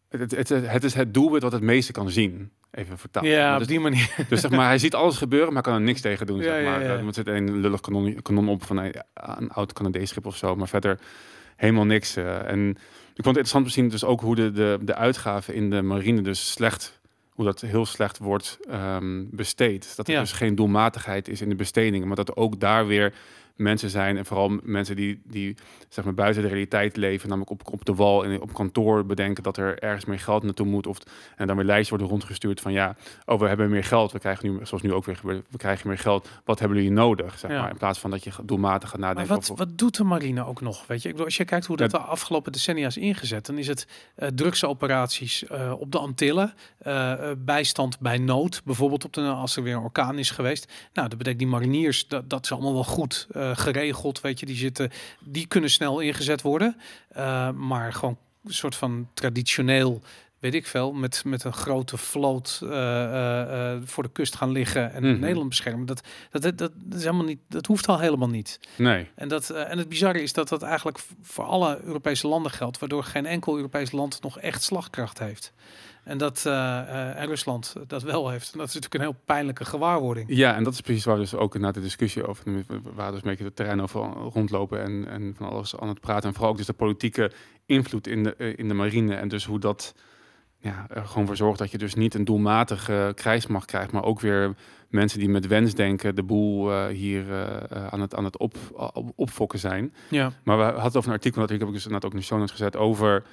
het, het, het, is het doelwit wat het meeste kan zien. Even vertaald. ja, op dus, die manier. dus zeg maar, hij ziet alles gebeuren, maar kan er niks tegen doen. Ja, zeg maar. ja. Er zit een lullig kanon, kanon op van een, een oud Canadees schip of zo, maar verder helemaal niks. eh. en ik vond het interessant te zien dus ook hoe de, de, de uitgaven in de marine dus slecht, hoe dat heel slecht wordt ehm, besteed. Dat er Ja. dus geen doelmatigheid is in de bestedingen, maar dat ook daar weer mensen zijn en vooral mensen die, die zeg maar buiten de realiteit leven, namelijk op, op de wal en op kantoor bedenken dat er ergens meer geld naartoe moet of en dan weer lijstjes worden rondgestuurd van ja, oh we hebben meer geld, we krijgen nu zoals nu ook weer we krijgen meer geld, wat hebben jullie nodig, zeg Ja. maar, in plaats van dat je doelmatig gaat Maar nadenken wat, over wat doet de marine ook nog? Weet je, ik bedoel, als je kijkt hoe dat de afgelopen decennia is ingezet, dan is het eh drugsoperaties eh, op de Antillen, eh, bijstand bij nood, bijvoorbeeld op de, als er weer een orkaan is geweest. Nou, dat betekent die mariniers, dat, dat is allemaal wel goed geregeld, weet je, die zitten, die kunnen snel ingezet worden, Eh, maar gewoon een soort van traditioneel weet ik veel, met, met een grote vloot uh, uh, voor de kust gaan liggen en Mhm. Nederland beschermen. Dat, dat, dat, dat is helemaal niet, dat hoeft al helemaal niet. Nee. En, dat, eh, en het bizarre is dat dat eigenlijk voor alle Europese landen geldt, waardoor geen enkel Europees land nog echt slagkracht heeft. En dat en Rusland dat wel heeft. En dat is natuurlijk een heel pijnlijke gewaarwording. Ja, en dat is precies waar we dus ook na de discussie over, waren dus een beetje het terrein over rondlopen en, en van alles aan het praten. En vooral ook dus de politieke invloed in de, eh, in de marine en dus hoe dat ja, er gewoon voor zorgt dat je dus niet een doelmatige krijgsmacht krijgt, maar ook weer mensen die met wensdenken de boel hier aan het, aan het op, op, opfokken zijn. Ja, Maar we hadden over een artikel, dat ik heb ik dus inderdaad ook in de show notes gezet, over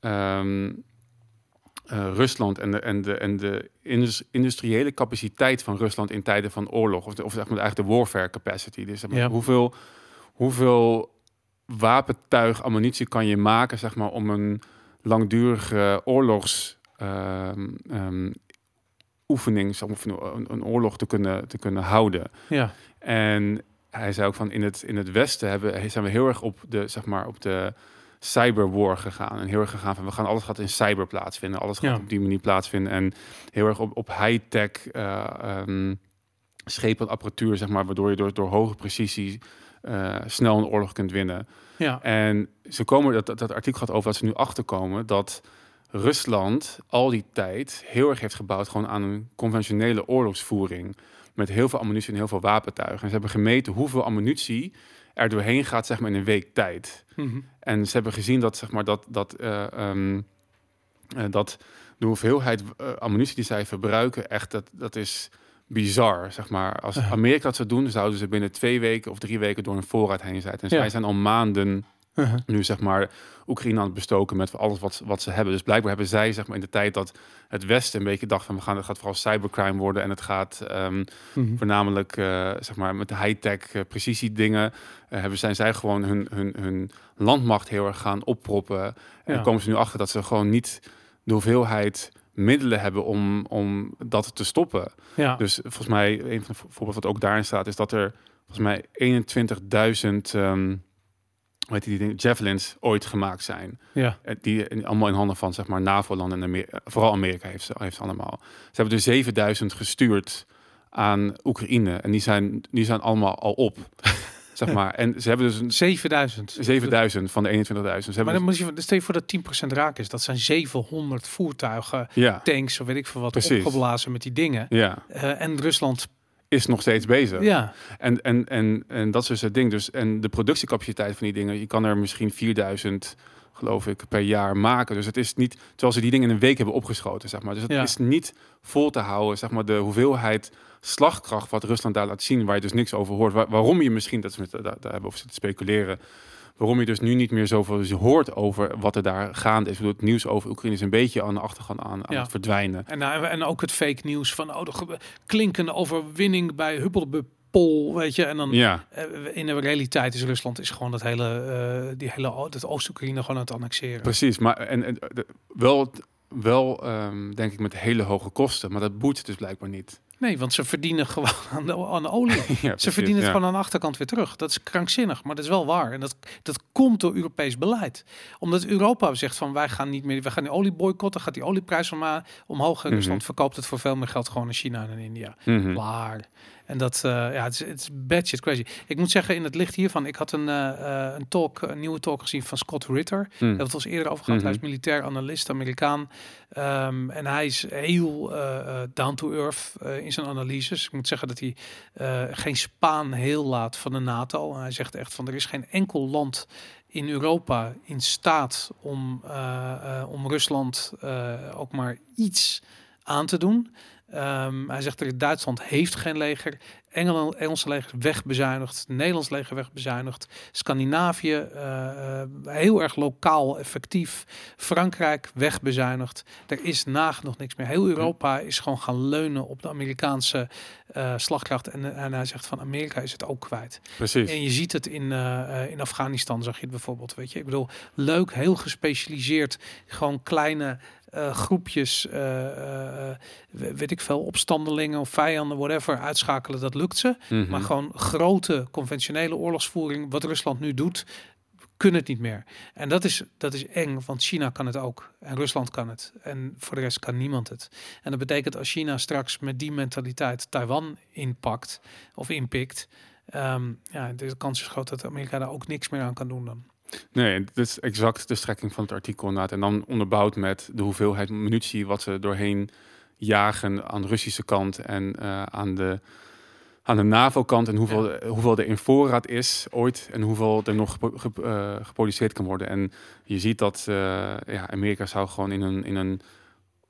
ehm, eh, Rusland en de, en de, en de indus- industriële capaciteit van Rusland in tijden van oorlog. Of, de, of zeg maar eigenlijk de warfare capacity. Dus zeg maar, Ja. hoeveel, hoeveel wapentuig, ammunitie kan je maken zeg maar, om een langdurige oorlogs... ehm, oefening, zeg maar, een oorlog te kunnen, te kunnen houden. ja, En hij zei ook van in het, in het Westen hebben, zijn we heel erg op de, zeg maar, op de cyberwar gegaan. En heel erg gegaan van we gaan alles gaat in cyber plaatsvinden. Alles gaat Ja. op die manier plaatsvinden. En heel erg op, op high-tech eh ehm, schepen apparatuur, zeg maar, waardoor je door, door hoge precisie eh, snel een oorlog kunt winnen. ja, En ze komen, dat, dat, dat artikel gaat over dat ze nu achterkomen dat Rusland al die tijd heel erg heeft gebouwd gewoon aan een conventionele oorlogsvoering. Met heel veel ammunitie en heel veel wapentuigen. En ze hebben gemeten hoeveel ammunitie er doorheen gaat, zeg maar, in een week tijd. Mhm. En ze hebben gezien dat, zeg maar, dat, dat, eh, ehm, eh, dat de hoeveelheid eh, ammunitie die zij verbruiken, echt, dat, dat is bizar, zeg maar. Als. Amerika dat zou doen, zouden ze binnen twee weken of drie weken door een voorraad heen zijn. En Ja. zij zijn al maanden Nu zeg maar Oekraïne aan het bestoken met alles wat, wat ze hebben. Dus blijkbaar hebben zij zeg maar in de tijd dat het Westen een beetje dacht van we gaan het gaat vooral cybercrime worden en het gaat ehm, Mhm. voornamelijk eh, zeg maar met de high-tech eh, precisie dingen eh, hebben zijn zij gewoon hun, hun, hun landmacht heel erg gaan opproppen. En Ja. dan komen ze nu achter dat ze gewoon niet de hoeveelheid middelen hebben om, om dat te stoppen. ja. Dus volgens mij, een van de vo- voorbeelden wat ook daarin staat, is dat er volgens mij 21.000 ehm hoe heet die dingen, javelins ooit gemaakt zijn. ja. Eh, Die in- allemaal in handen van zeg maar NAVO-landen en Amerika, vooral Amerika heeft ze, heeft allemaal. Ze hebben er 7000 gestuurd aan Oekraïne en die zijn, die zijn allemaal al op. zeg maar. En ze hebben dus een 7000. 7000 van de 21.000. Ze Maar dan moet je, stel je voor dat 10% raak is. Dat zijn 700 voertuigen, ja, tanks, of weet ik veel wat, Precies. opgeblazen met die dingen. ja, Eh, en Rusland, is nog steeds bezig. ja, En, en, en, en dat is dus het ding. Dus, en de productiecapaciteit van die dingen, je kan er misschien 4000, geloof ik, per jaar maken. Dus het is niet, terwijl ze die dingen in een week hebben opgeschoten, zeg maar. Dus het Ja. is niet vol te houden, zeg maar, de hoeveelheid slagkracht wat Rusland daar laat zien, waar je dus niks over hoort. Waar- waarom je misschien, dat met, daar, daar hebben over zitten speculeren, waarom je dus nu niet meer zoveel hoort over wat er daar gaande is. Het nieuws over Oekraïne is een beetje aan de achtergrond aan, aan Ja. het verdwijnen. En, nou, en ook het fake nieuws van oh, de klinkende overwinning bij Hubbelbepol, weet je. En dan Ja, eh, in de realiteit is Rusland is gewoon dat hele, eh, die hele dat Oost-Oekraïne gewoon aan het annexeren. Precies, maar en, en de- wel, wel ehm, denk ik met hele hoge kosten, maar dat boeit dus blijkbaar niet. Nee, want ze verdienen gewoon aan de, aan de olie. Ja, Ze precies, verdienen het ja. gewoon aan de achterkant weer terug. Dat is krankzinnig, maar dat is wel waar. En dat, dat komt door Europees beleid. Omdat Europa zegt van wij gaan niet meer, wij gaan die olie boycotten, gaat die olieprijs omhoog. En Mhm. Rusland verkoopt het voor veel meer geld gewoon aan China en India. Klaar. En dat, eh, ja, het is, het is bad shit crazy. Ik moet zeggen, in het licht hiervan, ik had een, eh, eh, een talk, een nieuwe talk gezien van Scott Ritter. Het al eens eerder over gehad. Hij is Mhm. militair analist, Amerikaan. Ehm, en hij is heel down to earth in zijn analyses. Ik moet zeggen dat hij geen spaan heel laat van de NATO. En hij zegt echt van er is geen enkel land in Europa in staat om, om Rusland ook maar iets aan te doen. Ehm, hij zegt er Duitsland heeft geen leger. Engeland, Engelse leger wegbezuinigd. Nederlands leger wegbezuinigd. Scandinavië eh, eh, heel erg lokaal effectief. Frankrijk wegbezuinigd. Er is nagenoeg niks meer. Heel Europa is gewoon gaan leunen op de Amerikaanse eh, slagkracht. En, en hij zegt van Amerika is het ook kwijt. Precies. En je ziet het in, in Afghanistan, zag je het bijvoorbeeld. Weet je, ik bedoel, leuk, heel gespecialiseerd. Gewoon kleine eh, groepjes, eh, eh, we- weet ik veel, opstandelingen of vijanden, whatever, uitschakelen. Dat lukt ze. Mhm. Maar gewoon grote conventionele oorlogsvoering, wat Rusland nu doet, kunnen het niet meer. En dat is, dat is eng, want China kan het ook. En Rusland kan het. En voor de rest kan niemand het. En dat betekent als China straks met die mentaliteit Taiwan inpakt of inpikt, um, ja, de kans is groot dat Amerika daar ook niks meer aan kan doen dan. Nee, dit is exact de strekking van het artikel inderdaad. En dan onderbouwd met de hoeveelheid munitie wat ze doorheen jagen aan de Russische kant en uh, aan de aan de NAVO-kant en hoeveel, hoeveel er in voorraad is ooit en hoeveel er nog uh, geproduceerd kan worden. En je ziet dat uh, ja, Amerika zou gewoon in een, in een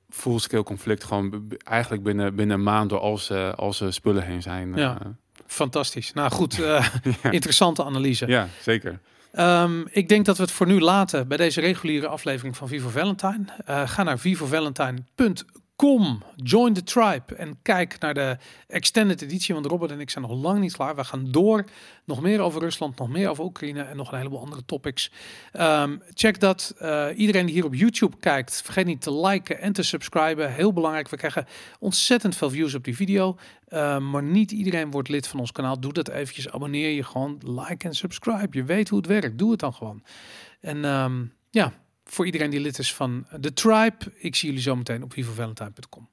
full-scale conflict gewoon eigenlijk binnen, binnen een maand door al zijn, al zijn spullen heen zijn. Ja, fantastisch. Nou goed, ja. interessante analyse. Ja, zeker. Um, ik denk dat we het voor nu laten bij deze reguliere aflevering van Vivo Valentine. Uh, ga naar vivovalentine.com Kom, join the tribe en kijk naar de extended editie, want Robert en ik zijn nog lang niet klaar. We gaan door, nog meer over Rusland, nog meer over Oekraïne en nog een heleboel andere topics. Um, check dat. Uh, iedereen die hier op YouTube kijkt, vergeet niet te liken en te subscriben. Heel belangrijk, we krijgen ontzettend veel views op die video. Uh, maar niet iedereen wordt lid van ons kanaal. Doe dat eventjes, abonneer je gewoon, like en subscribe. Je weet hoe het werkt, doe het dan gewoon. En um, ja, voor iedereen die lid is van de Tribe. Ik zie jullie zo meteen op vivovalentine.com.